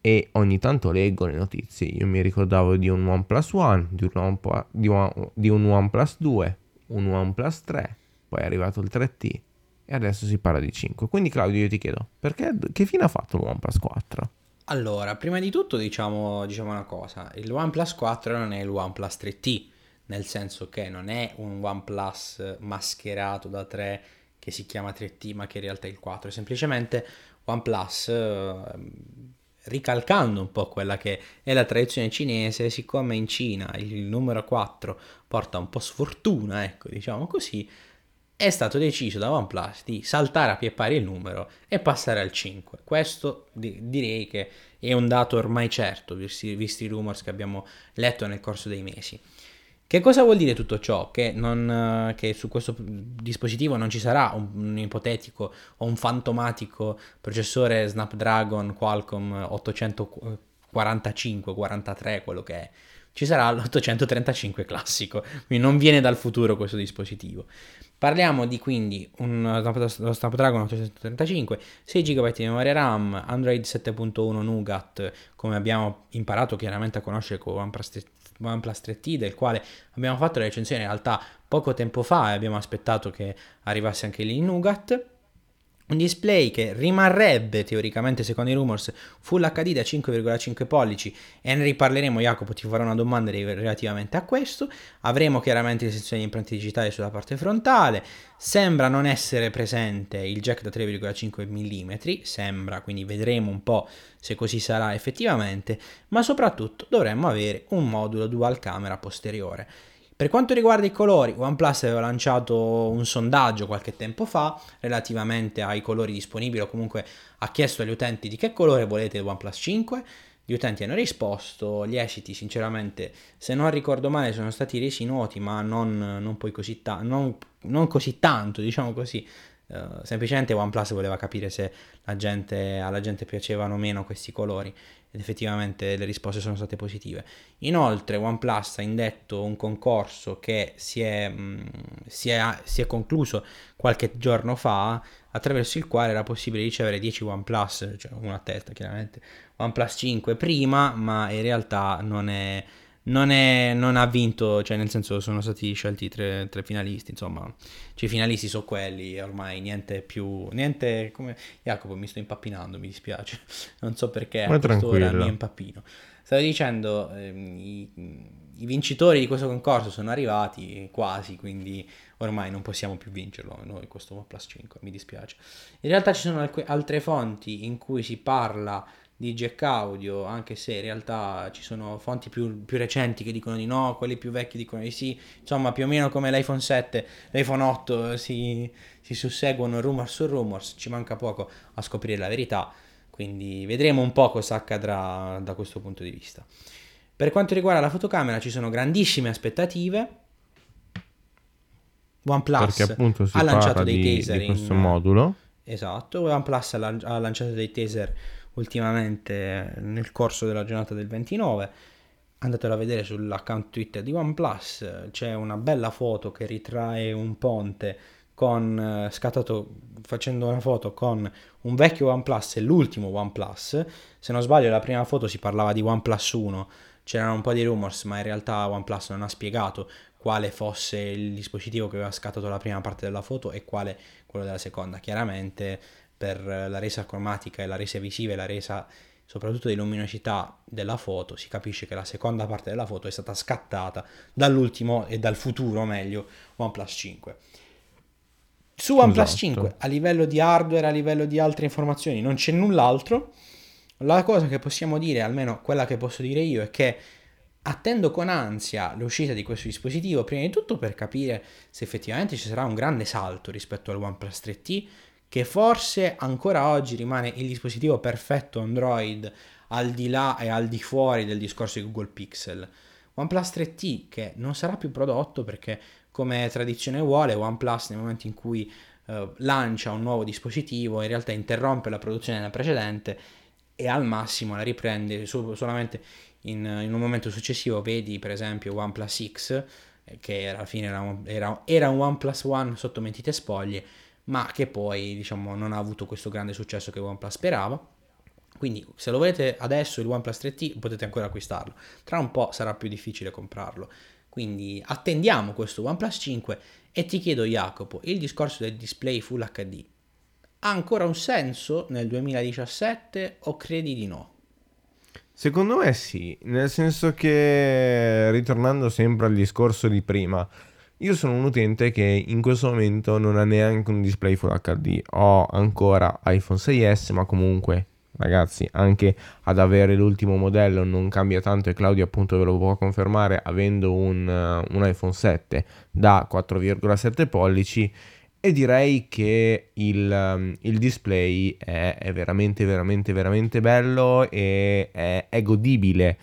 e ogni tanto leggo le notizie. Io mi ricordavo di un OnePlus One, di un, One, di un OnePlus 2, un OnePlus 3 poi è arrivato il 3T e adesso si parla di 5. Quindi Claudio io ti chiedo, perché, che fine ha fatto l'OnePlus 4? Allora, prima di tutto diciamo, diciamo una cosa, il OnePlus 4 non è il OnePlus 3T, nel senso che non è un OnePlus mascherato da 3 che si chiama 3T ma che in realtà è il 4, è semplicemente OnePlus eh, ricalcando un po' quella che è la tradizione cinese, siccome in Cina il numero 4 porta un po' sfortuna, ecco, diciamo così, è stato deciso da OnePlus di saltare a pie pari il numero e passare al 5. Questo di- direi che è un dato ormai certo, visti, visti, i rumors che abbiamo letto nel corso dei mesi. Che cosa vuol dire tutto ciò? Che, non, che su questo dispositivo non ci sarà un, un, ipotetico o un fantomatico processore Snapdragon Qualcomm 845-43, quello che è. Ci sarà l'835 classico, quindi non viene dal futuro questo dispositivo. Parliamo di quindi un, lo Snapdragon 835, 6 GB di memoria RAM, Android 7.1 Nougat, come abbiamo imparato chiaramente a conoscere con OnePlus, OnePlus 3T, del quale abbiamo fatto la recensione in realtà poco tempo fa e abbiamo aspettato che arrivasse anche lì in Nougat un display che rimarrebbe teoricamente secondo i rumors Full HD da 5,5 pollici. E ne riparleremo Jacopo ti farò una domanda relativamente a questo. Avremo chiaramente le sezioni di impronte digitali sulla parte frontale. Sembra non essere presente il jack da 3,5 mm sembra quindi vedremo un po' se così sarà effettivamente. Ma soprattutto dovremmo avere un modulo dual camera posteriore per quanto riguarda i colori, OnePlus aveva lanciato un sondaggio qualche tempo fa relativamente ai colori disponibili o comunque ha chiesto agli utenti di che colore volete il OnePlus 5. Gli utenti hanno risposto, gli esiti sinceramente se non ricordo male sono stati resi noti ma non, non così, ta- non, non così tanto diciamo così, Uh, semplicemente OnePlus voleva capire se gente, alla gente piacevano o meno questi colori ed effettivamente le risposte sono state positive. Inoltre OnePlus ha indetto un concorso che si è, mh, mm, si, è, si è, concluso qualche giorno fa attraverso il quale era possibile ricevere 10 OnePlus, cioè una a testa chiaramente, OnePlus 5 prima, ma in realtà non è non, è, non, ha vinto, cioè nel senso sono stati scelti tre, tre finalisti, insomma, cioè, i finalisti sono quelli, ormai niente più, niente come... Jacopo mi sto impappinando, mi dispiace, *laughs* non so perché a quest'ora mi impappino. Stavo dicendo, ehm, i, i, vincitori di questo concorso sono arrivati quasi, quindi ormai non possiamo più vincerlo noi questo OnePlus 5, mi dispiace. In realtà ci sono altre fonti in cui si parla di jack audio, anche se in realtà ci sono fonti più, più, recenti che dicono di no, quelli più vecchi dicono di sì, insomma più o meno come l'iPhone 7, l'iPhone 8 si, si susseguono rumors su rumors, ci manca poco a scoprire la verità, quindi vedremo un po' cosa accadrà da questo punto di vista. Per quanto riguarda la fotocamera ci sono grandissime aspettative. OnePlus ha lanciato dei di, taser di questo in... modulo. Esatto, OnePlus ha, ha lanciato dei taser ultimamente nel corso della giornata del 29. Andatelo a vedere sull'account Twitter di OnePlus, c'è una bella foto che ritrae un ponte con eh, scattato facendo una foto con un vecchio OnePlus e l'ultimo OnePlus. Se non sbaglio, la prima foto si parlava di OnePlus 1, c'erano un po' di rumors, ma in realtà OnePlus non ha spiegato quale fosse il dispositivo che aveva scattato la prima parte della foto e quale quello della seconda. Chiaramente per la resa cromatica e la resa visiva e la resa soprattutto di luminosità della foto, si capisce che la seconda parte della foto è stata scattata dall'ultimo e dal futuro meglio OnePlus 5. Su OnePlus esatto. 5 a livello di hardware, a livello di altre informazioni non c'è null'altro. La cosa che possiamo dire, almeno quella che posso dire io, è che attendo con ansia l'uscita di questo dispositivo, prima di tutto per capire se effettivamente ci sarà un grande salto rispetto al OnePlus 3T, che forse ancora oggi rimane il dispositivo perfetto Android al di là e al di fuori del discorso di Google Pixel. OnePlus 3T che non sarà più prodotto perché come tradizione vuole OnePlus nel momento in cui eh, lancia un nuovo dispositivo in realtà interrompe la produzione del precedente e al massimo la riprende su, solamente in, in, un momento successivo vedi per esempio OnePlus X eh, che alla fine era era, era un OnePlus One sotto mentite spoglie ma che poi diciamo non ha avuto questo grande successo che OnePlus sperava. Quindi se lo volete adesso il OnePlus 3T potete ancora acquistarlo, tra un po' sarà più difficile comprarlo. Quindi attendiamo questo OnePlus 5 e ti chiedo Jacopo, il discorso del display Full HD ha ancora un senso nel 2017 o credi di no? Secondo me sì, nel senso che ritornando sempre al discorso di prima, io sono un utente che in questo momento non ha neanche un display Full HD. Ho ancora iPhone 6S, ma comunque, ragazzi, anche ad avere l'ultimo modello non cambia tanto e Claudio appunto ve lo può confermare avendo un, uh, un iPhone 7 da 4,7 pollici e direi che il, um, il display è, è, veramente veramente veramente bello e è, è godibile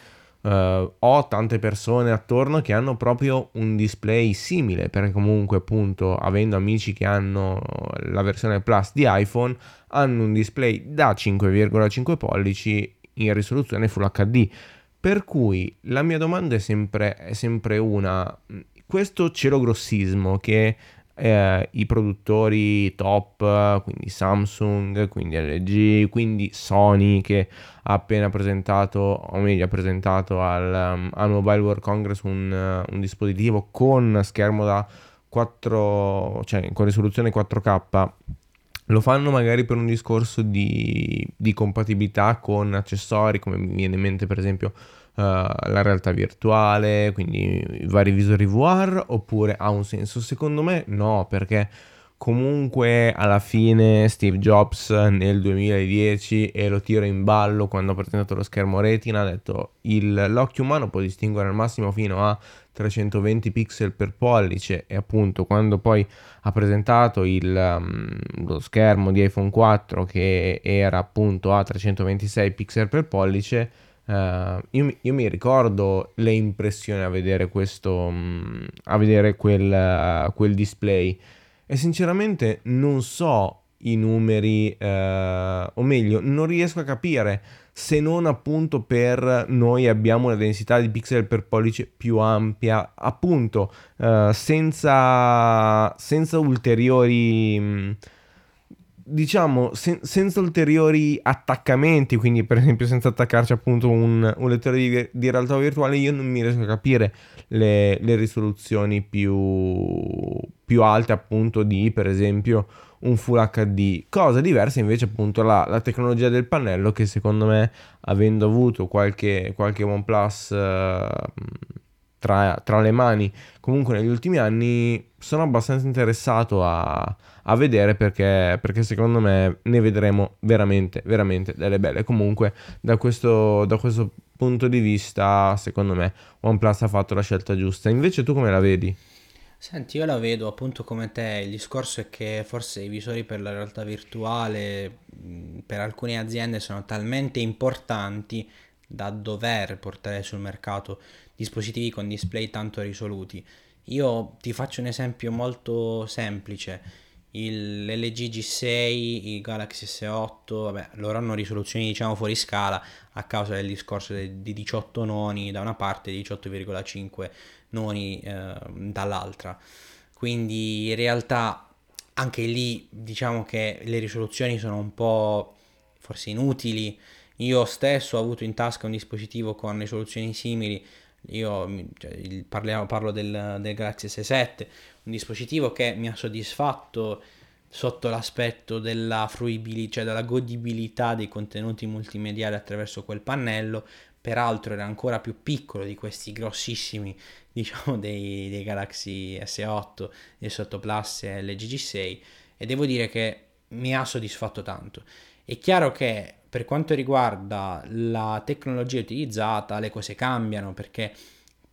Uh, ho tante persone attorno che hanno proprio un display simile, perché comunque appunto avendo amici che hanno la versione Plus di iPhone, hanno un display da 5,5 pollici in risoluzione Full HD. Per cui la mia domanda è sempre, è sempre una, questo cielo grossismo che eh, i produttori top, quindi Samsung, quindi LG, quindi Sony che ha appena presentato, o meglio ha presentato al, um, al Mobile World Congress un, uh, un, dispositivo con schermo da 4, cioè con risoluzione 4K. Lo fanno magari per un discorso di, di compatibilità con accessori, come mi viene in mente per esempio la realtà virtuale, quindi i vari visori VR, oppure ha un senso? Secondo me no, perché comunque alla fine Steve Jobs nel 2010 e lo tiro in ballo quando ha presentato lo schermo retina ha detto il, l'occhio umano può distinguere al massimo fino a 320 pixel per pollice e appunto quando poi ha presentato il, um, lo schermo di iPhone 4 che era appunto a 326 pixel per pollice Uh, io, io, mi ricordo le impressioni a vedere questo, um, a vedere quel, uh, quel, display. E sinceramente non so i numeri, uh, o meglio, non riesco a capire se non appunto per noi abbiamo una densità di pixel per pollice più ampia, appunto senza, senza ulteriori... Um, diciamo, sen- senza ulteriori attaccamenti, quindi per esempio senza attaccarci appunto un, un lettore di, di, realtà virtuale, io non mi riesco a capire le, le risoluzioni più, più, alte appunto di per esempio un Full HD. Cosa diversa invece appunto la, la tecnologia del pannello che secondo me avendo avuto qualche, qualche OnePlus... Uh, tra, tra, le mani comunque negli ultimi anni, sono abbastanza interessato a, a vedere perché, perché, secondo me ne vedremo veramente, veramente delle belle. Comunque da questo, da questo punto di vista, secondo me OnePlus ha fatto la scelta giusta. Invece tu come la vedi? Senti, io la vedo appunto come te, il discorso è che forse i visori per la realtà virtuale per alcune aziende sono talmente importanti da dover portare sul mercato dispositivi con display tanto risoluti. Io ti faccio un esempio molto semplice. Il LG G6, il Galaxy S8, vabbè, loro hanno risoluzioni diciamo fuori scala a causa del discorso di 18 noni da una parte e 18,5 noni eh, dall'altra. Quindi in realtà anche lì diciamo che le risoluzioni sono un po' forse inutili io stesso ho avuto in tasca un dispositivo con risoluzioni simili, io cioè, parliamo, parlo del, del Galaxy S7, un dispositivo che mi ha soddisfatto sotto l'aspetto della fruibilità, cioè della godibilità dei contenuti multimediali attraverso quel pannello, peraltro era ancora più piccolo di questi grossissimi, *laughs* diciamo, dei, dei Galaxy S8, del 8 Plus e LG G6 e devo dire che mi ha soddisfatto tanto. È chiaro che per quanto riguarda la tecnologia utilizzata, le cose cambiano perché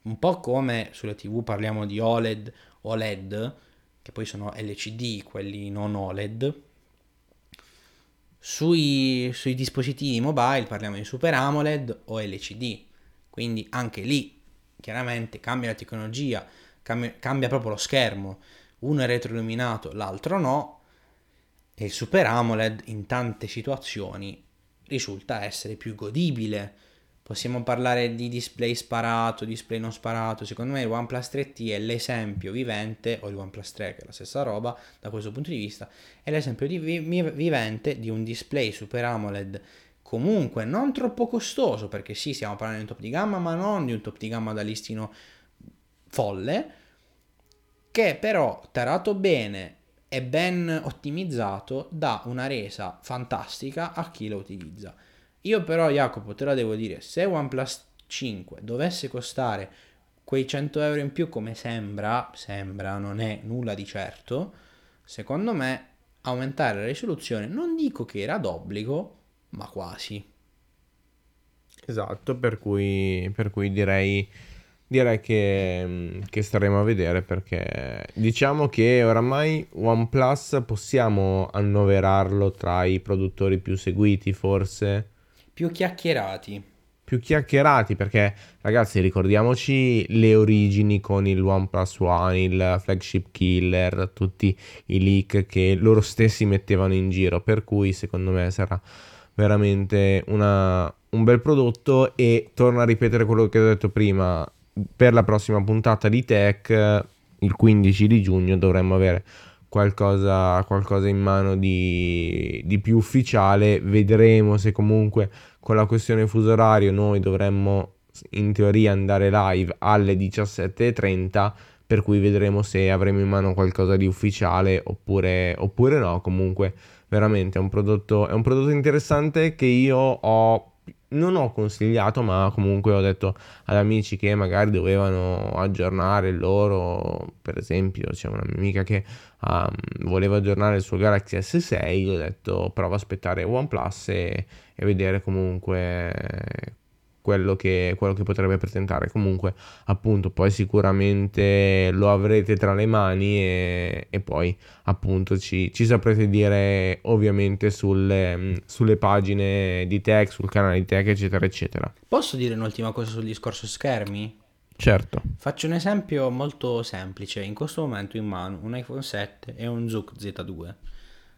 un po' come sulle TV parliamo di OLED, OLED, che poi sono LCD, quelli non OLED, sui, sui dispositivi mobile parliamo di Super AMOLED o LCD, quindi anche lì chiaramente cambia la tecnologia, cambia, cambia proprio lo schermo, uno è retroilluminato, l'altro no, e il Super AMOLED in tante situazioni risulta essere più godibile. Possiamo parlare di display sparato, display non sparato. Secondo me il OnePlus 3T è l'esempio vivente, o il OnePlus 3 che è la stessa roba da questo punto di vista, è l'esempio di vi- vivente di un display Super AMOLED comunque non troppo costoso, perché sì, stiamo parlando di un top di gamma, ma non di un top di gamma da listino folle, che però tarato bene e ben ottimizzato dà una resa fantastica a chi lo utilizza. Io però Jacopo te la devo dire, se OnePlus 5 dovesse costare quei 100 euro in più come sembra, sembra, non è nulla di certo, secondo me aumentare la risoluzione non dico che era d'obbligo, ma quasi. Esatto, per cui, per cui direi direi che, mm, che, staremo a vedere perché diciamo che oramai OnePlus possiamo annoverarlo tra i produttori più seguiti forse. Più chiacchierati. Più chiacchierati perché ragazzi ricordiamoci le origini con il OnePlus One, il flagship killer, tutti i leak che loro stessi mettevano in giro per cui secondo me sarà veramente una, un bel prodotto e torno a ripetere quello che ho detto prima per la prossima puntata di Tech, il 15 di giugno, dovremmo avere qualcosa, qualcosa in mano di, di, più ufficiale. Vedremo se comunque con la questione fuso orario noi dovremmo in teoria andare live alle 17.30 per cui vedremo se avremo in mano qualcosa di ufficiale oppure, oppure no comunque veramente è un, prodotto, è un prodotto interessante che io ho non ho consigliato, ma comunque ho detto ad amici che magari dovevano aggiornare il loro, per esempio, c'è una mia amica che um, voleva aggiornare il suo Galaxy S6, gli ho detto prova a aspettare OnePlus e, e vedere comunque quello che, quello che potrebbe presentare. Comunque, appunto, poi sicuramente lo avrete tra le mani e, e poi, appunto, ci, ci, saprete dire ovviamente sulle, sulle pagine di tech, sul canale di tech, eccetera, eccetera. Posso dire un'ultima cosa sul discorso schermi? Certo. Faccio un esempio molto semplice. In questo momento in mano un iPhone 7 e un Zook Z2.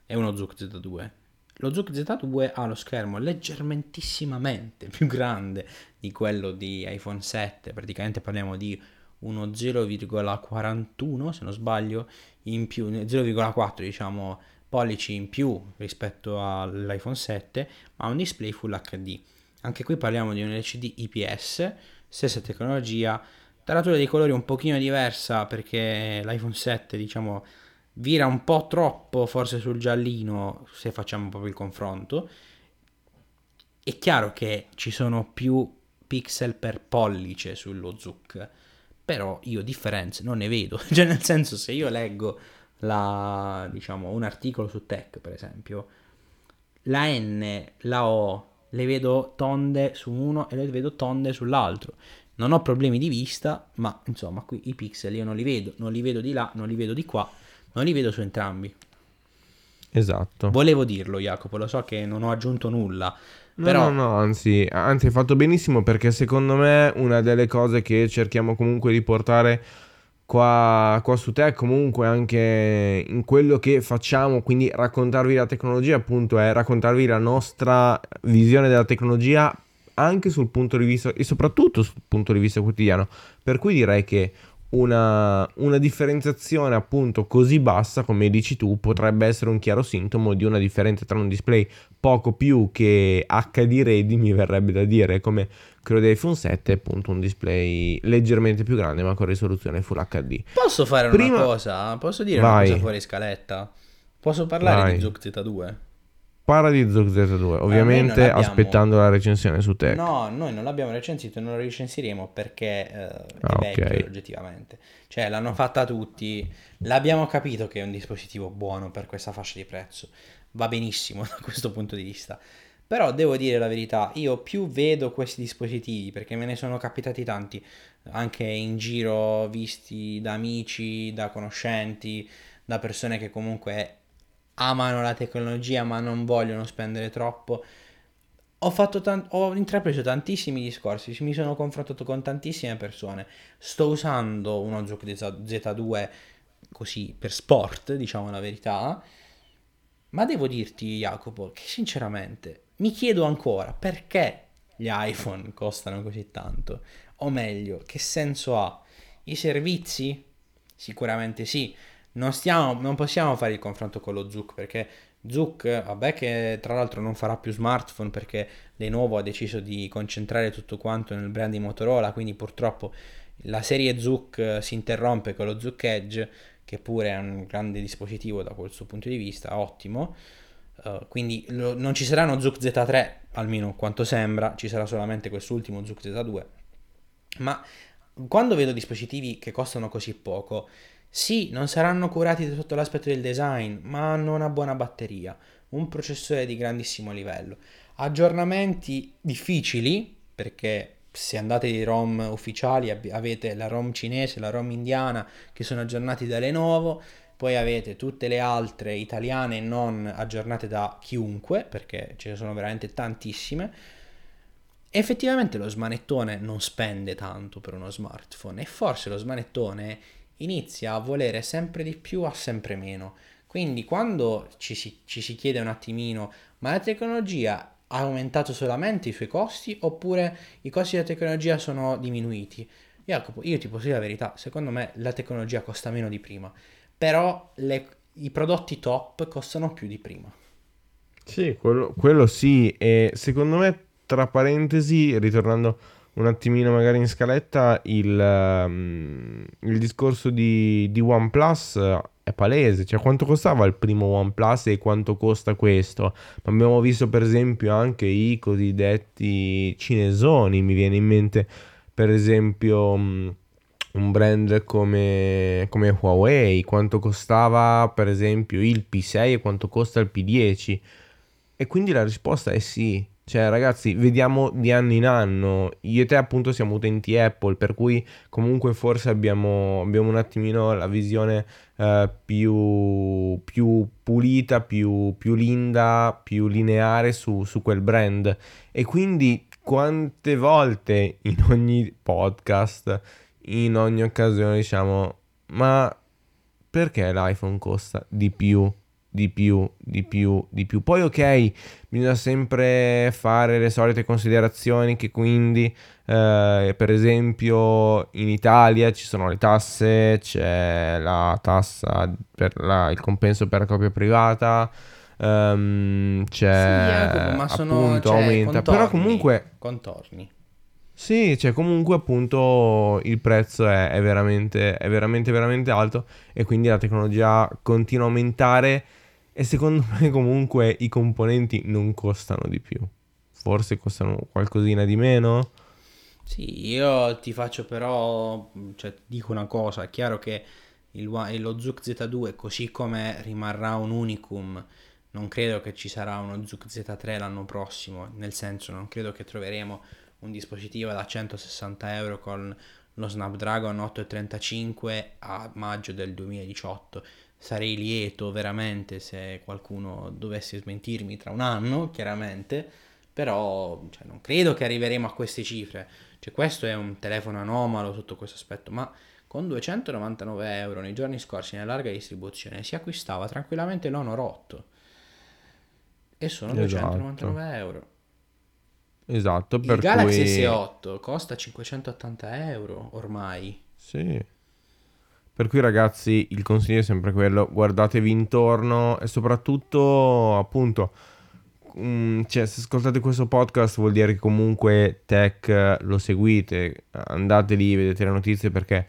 È uno Zook Z2 lo Zoom Z2 ha lo schermo leggermentissimamente più grande di quello di iPhone 7, praticamente parliamo di uno 0,41 se non sbaglio in più, 0,4 diciamo pollici in più rispetto all'iPhone 7, ma un display Full HD. Anche qui parliamo di un LCD IPS, stessa tecnologia, taratura dei colori un pochino diversa perché l'iPhone 7 diciamo vira un po' troppo forse sul giallino se facciamo proprio il confronto. È chiaro che ci sono più pixel per pollice sullo Zook, però io differenze non ne vedo. *laughs* Cioè, nel senso, se io leggo la, diciamo, un articolo su tech, per esempio, la N, la O, le vedo tonde su uno e le vedo tonde sull'altro. Non ho problemi di vista, ma insomma, qui i pixel io non li vedo, non li vedo di là, non li vedo di qua, non li vedo su entrambi. Esatto. Volevo dirlo, Jacopo, lo so che non ho aggiunto nulla. No, Però, no, no, anzi, anzi, hai fatto benissimo perché secondo me una delle cose che cerchiamo comunque di portare qua, qua su te, comunque anche in quello che facciamo, quindi raccontarvi la tecnologia, appunto, è raccontarvi la nostra visione della tecnologia anche sul punto di vista e soprattutto sul punto di vista quotidiano. Per cui direi che una, una, differenziazione appunto così bassa come dici tu potrebbe essere un chiaro sintomo di una differenza tra un display poco più che HD ready mi verrebbe da dire come quello dell'iPhone 7 appunto un display leggermente più grande ma con risoluzione Full HD posso fare Prima... una cosa? posso dire Vai. una cosa fuori scaletta? posso parlare Vai. di Zook Z2? Parla di Zook Z2, ovviamente aspettando la recensione su Tech. No, noi non l'abbiamo recensito e non lo recensiremo perché eh, è ah, vecchio okay. oggettivamente. Cioè l'hanno fatta tutti, l'abbiamo capito che è un dispositivo buono per questa fascia di prezzo, va benissimo *laughs* da questo punto di vista. Però devo dire la verità, io più vedo questi dispositivi, perché me ne sono capitati tanti, anche in giro visti da amici, da conoscenti, da persone che comunque amano la tecnologia ma non vogliono spendere troppo. Ho, tant- ho intrapreso tantissimi discorsi, mi sono confrontato con tantissime persone. Sto usando uno Zook Z2 così per sport, diciamo la verità. Ma devo dirti, Jacopo, che sinceramente mi chiedo ancora perché gli iPhone costano così tanto. O meglio, che senso ha? I servizi? Sicuramente sì non, stiamo, non possiamo fare il confronto con lo Zook perché Zook, vabbè che tra l'altro non farà più smartphone perché Lenovo ha deciso di concentrare tutto quanto nel brand di Motorola, quindi purtroppo la serie Zook eh, si interrompe con lo Zook Edge, che pure è un grande dispositivo da quel suo punto di vista, ottimo. Uh, quindi lo, non ci saranno Zook Z3, almeno quanto sembra, ci sarà solamente quest'ultimo Zook Z2. Ma quando vedo dispositivi che costano così poco, sì, non saranno curati sotto l'aspetto del design, ma hanno una buona batteria, un processore di grandissimo livello, aggiornamenti difficili, perché se andate di ROM ufficiali avete la ROM cinese, la ROM indiana che sono aggiornati da Lenovo, poi avete tutte le altre italiane non aggiornate da chiunque, perché ce ne sono veramente tantissime. Effettivamente lo smanettone non spende tanto per uno smartphone e forse lo smanettone inizia a volere sempre di più a sempre meno. Quindi quando ci si, ci si chiede un attimino, ma la tecnologia ha aumentato solamente i suoi costi oppure i costi della tecnologia sono diminuiti? Jacopo, io ti posso dire la verità, secondo me la tecnologia costa meno di prima, però le, i prodotti top costano più di prima. Sì, quello, quello sì, e secondo me, tra parentesi, ritornando un attimino magari in scaletta il, um, il discorso di, di OnePlus è palese, cioè quanto costava il primo OnePlus e quanto costa questo. Abbiamo visto per esempio anche i cosiddetti cinesoni, mi viene in mente per esempio um, un brand come, come, Huawei, quanto costava per esempio il P6 e quanto costa il P10. E quindi la risposta è sì, cioè, ragazzi, vediamo di anno in anno. Io e te, appunto, siamo utenti Apple, per cui comunque forse abbiamo, abbiamo un attimino la visione eh, più, più, pulita, più, più, linda, più lineare su, su quel brand. E quindi quante volte in ogni podcast, in ogni occasione, diciamo, ma perché l'iPhone costa di più? Di più, di più, di più. Poi ok, bisogna sempre fare le solite considerazioni che quindi eh, per esempio in Italia ci sono le tasse, c'è la tassa per la, il compenso per la copia privata. Um, c'è sì, ecco, ma sono, appunto cioè, aumenta contorni, però comunque contorni sì, cioè comunque appunto il prezzo è, è, veramente, è veramente, veramente alto e quindi la tecnologia continua a aumentare e secondo *laughs* me comunque i componenti non costano di più. Forse costano qualcosina di meno. Sì, io ti faccio però, cioè, dico una cosa, è chiaro che il, lo Zook Z2 così come rimarrà un unicum, non credo che ci sarà uno Zook Z3 l'anno prossimo, nel senso non credo che troveremo un dispositivo da 160 euro con lo Snapdragon 835 a maggio del 2018. Sarei lieto veramente se qualcuno dovesse smentirmi tra un anno, chiaramente, però cioè, non credo che arriveremo a queste cifre. Cioè, questo è un telefono anomalo sotto questo aspetto, ma con 299 euro nei giorni scorsi nella larga distribuzione si acquistava tranquillamente l'Honor 8 e sono esatto. 299 euro. Esatto, per Il Galaxy cui... S8 costa 580 euro ormai. Sì. Per cui ragazzi il consiglio è sempre quello, guardatevi intorno e soprattutto appunto Mm, cioè, se ascoltate questo podcast vuol dire che comunque tech lo seguite, andate lì, vedete le notizie perché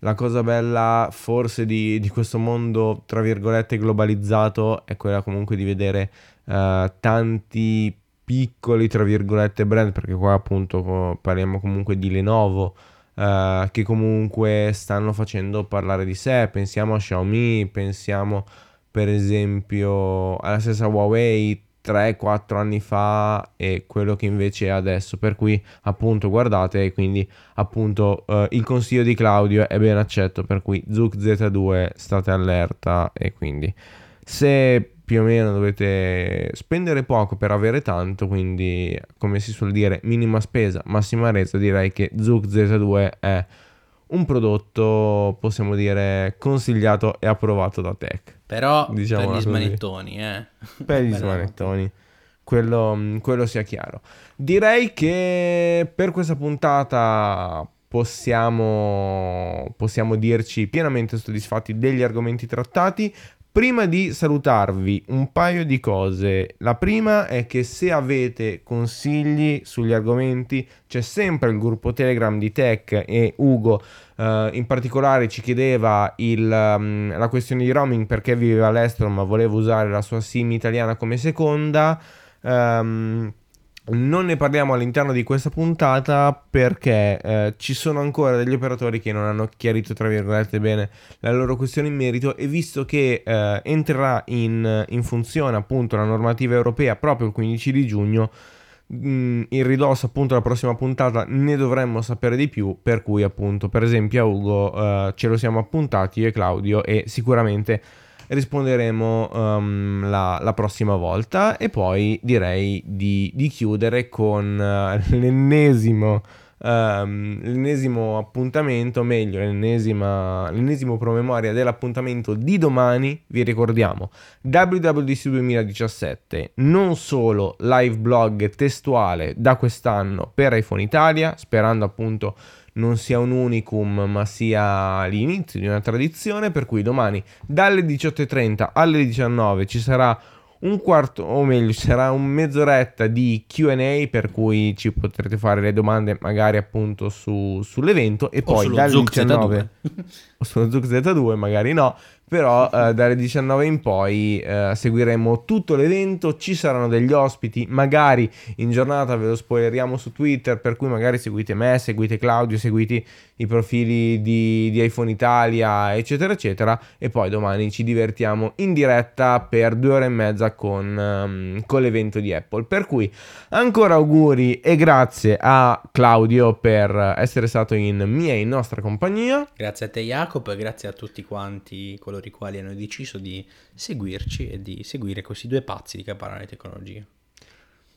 la cosa bella forse di, di questo mondo, tra virgolette, globalizzato è quella comunque di vedere uh, tanti piccoli, tra virgolette, brand, perché qua appunto parliamo comunque di Lenovo, uh, che comunque stanno facendo parlare di sé, pensiamo a Xiaomi, pensiamo per esempio alla stessa Huawei, 3-4 anni fa e quello che invece è adesso. Per cui appunto guardate, quindi appunto uh, il consiglio di Claudio è ben accetto, per cui Zook Z2 state allerta e quindi se più o meno dovete spendere poco per avere tanto, quindi come si suol dire minima spesa, massima resa, direi che Zook Z2 è un prodotto, possiamo dire, consigliato e approvato da Tech. Però diciamo per gli smanettoni, eh. Per gli *laughs* smanettoni. Quello, quello sia chiaro. Direi che per questa puntata possiamo, possiamo dirci pienamente soddisfatti degli argomenti trattati. Prima di salutarvi, un paio di cose. La prima è che se avete consigli sugli argomenti, c'è sempre il gruppo Telegram di Tech e Ugo Uh, in particolare ci chiedeva il, um, la questione di roaming perché viveva all'estero ma voleva usare la sua SIM italiana come seconda. Um, non ne parliamo all'interno di questa puntata perché eh, ci sono ancora degli operatori che non hanno chiarito tra virgolette bene la loro questione in merito e visto che eh, entrerà in, in funzione appunto la normativa europea proprio il 15 di giugno Mm, in ridosso appunto alla prossima puntata ne dovremmo sapere di più per cui appunto per esempio a Ugo uh, ce lo siamo appuntati io e Claudio e sicuramente risponderemo um, la, la, prossima volta e poi direi di, di chiudere con uh, *laughs* l'ennesimo um, l'ennesimo appuntamento, meglio l'ennesimo promemoria dell'appuntamento di domani, vi ricordiamo, WWDC 2017, non solo live blog testuale da quest'anno per iPhone Italia, sperando appunto non sia un unicum ma sia l'inizio di una tradizione per cui domani dalle 18.30 alle 19 ci sarà un quarto, o meglio, sarà un mezz'oretta di QA per cui ci potrete fare le domande magari appunto su, sull'evento e poi dalle 19 *laughs* o sullo Zook Z2 magari no però eh, dalle 19 in poi eh, seguiremo tutto l'evento, ci saranno degli ospiti, magari in giornata ve lo spoileriamo su Twitter, per cui magari seguite me, seguite Claudio, seguite i profili di, di iPhone Italia, eccetera, eccetera, e poi domani ci divertiamo in diretta per due ore e mezza con, um, con l'evento di Apple. Per cui ancora auguri e grazie a Claudio per essere stato in mia e in nostra compagnia. Grazie a te Jacopo e grazie a tutti quanti coloro i quali hanno deciso di seguirci e di seguire questi due pazzi di che parlano di tecnologia.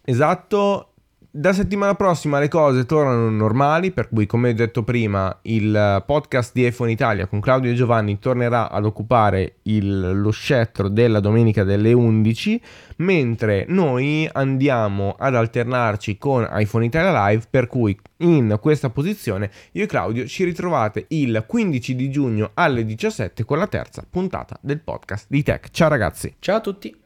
Esatto, da settimana prossima le cose tornano normali, per cui come detto prima il podcast di iPhone Italia con Claudio e Giovanni tornerà ad occupare il, lo scettro della domenica delle 11, mentre noi andiamo ad alternarci con iPhone Italia Live, per cui in questa posizione io e Claudio ci ritrovate il 15 di giugno alle 17 con la terza puntata del podcast di Tech. Ciao ragazzi! Ciao a tutti!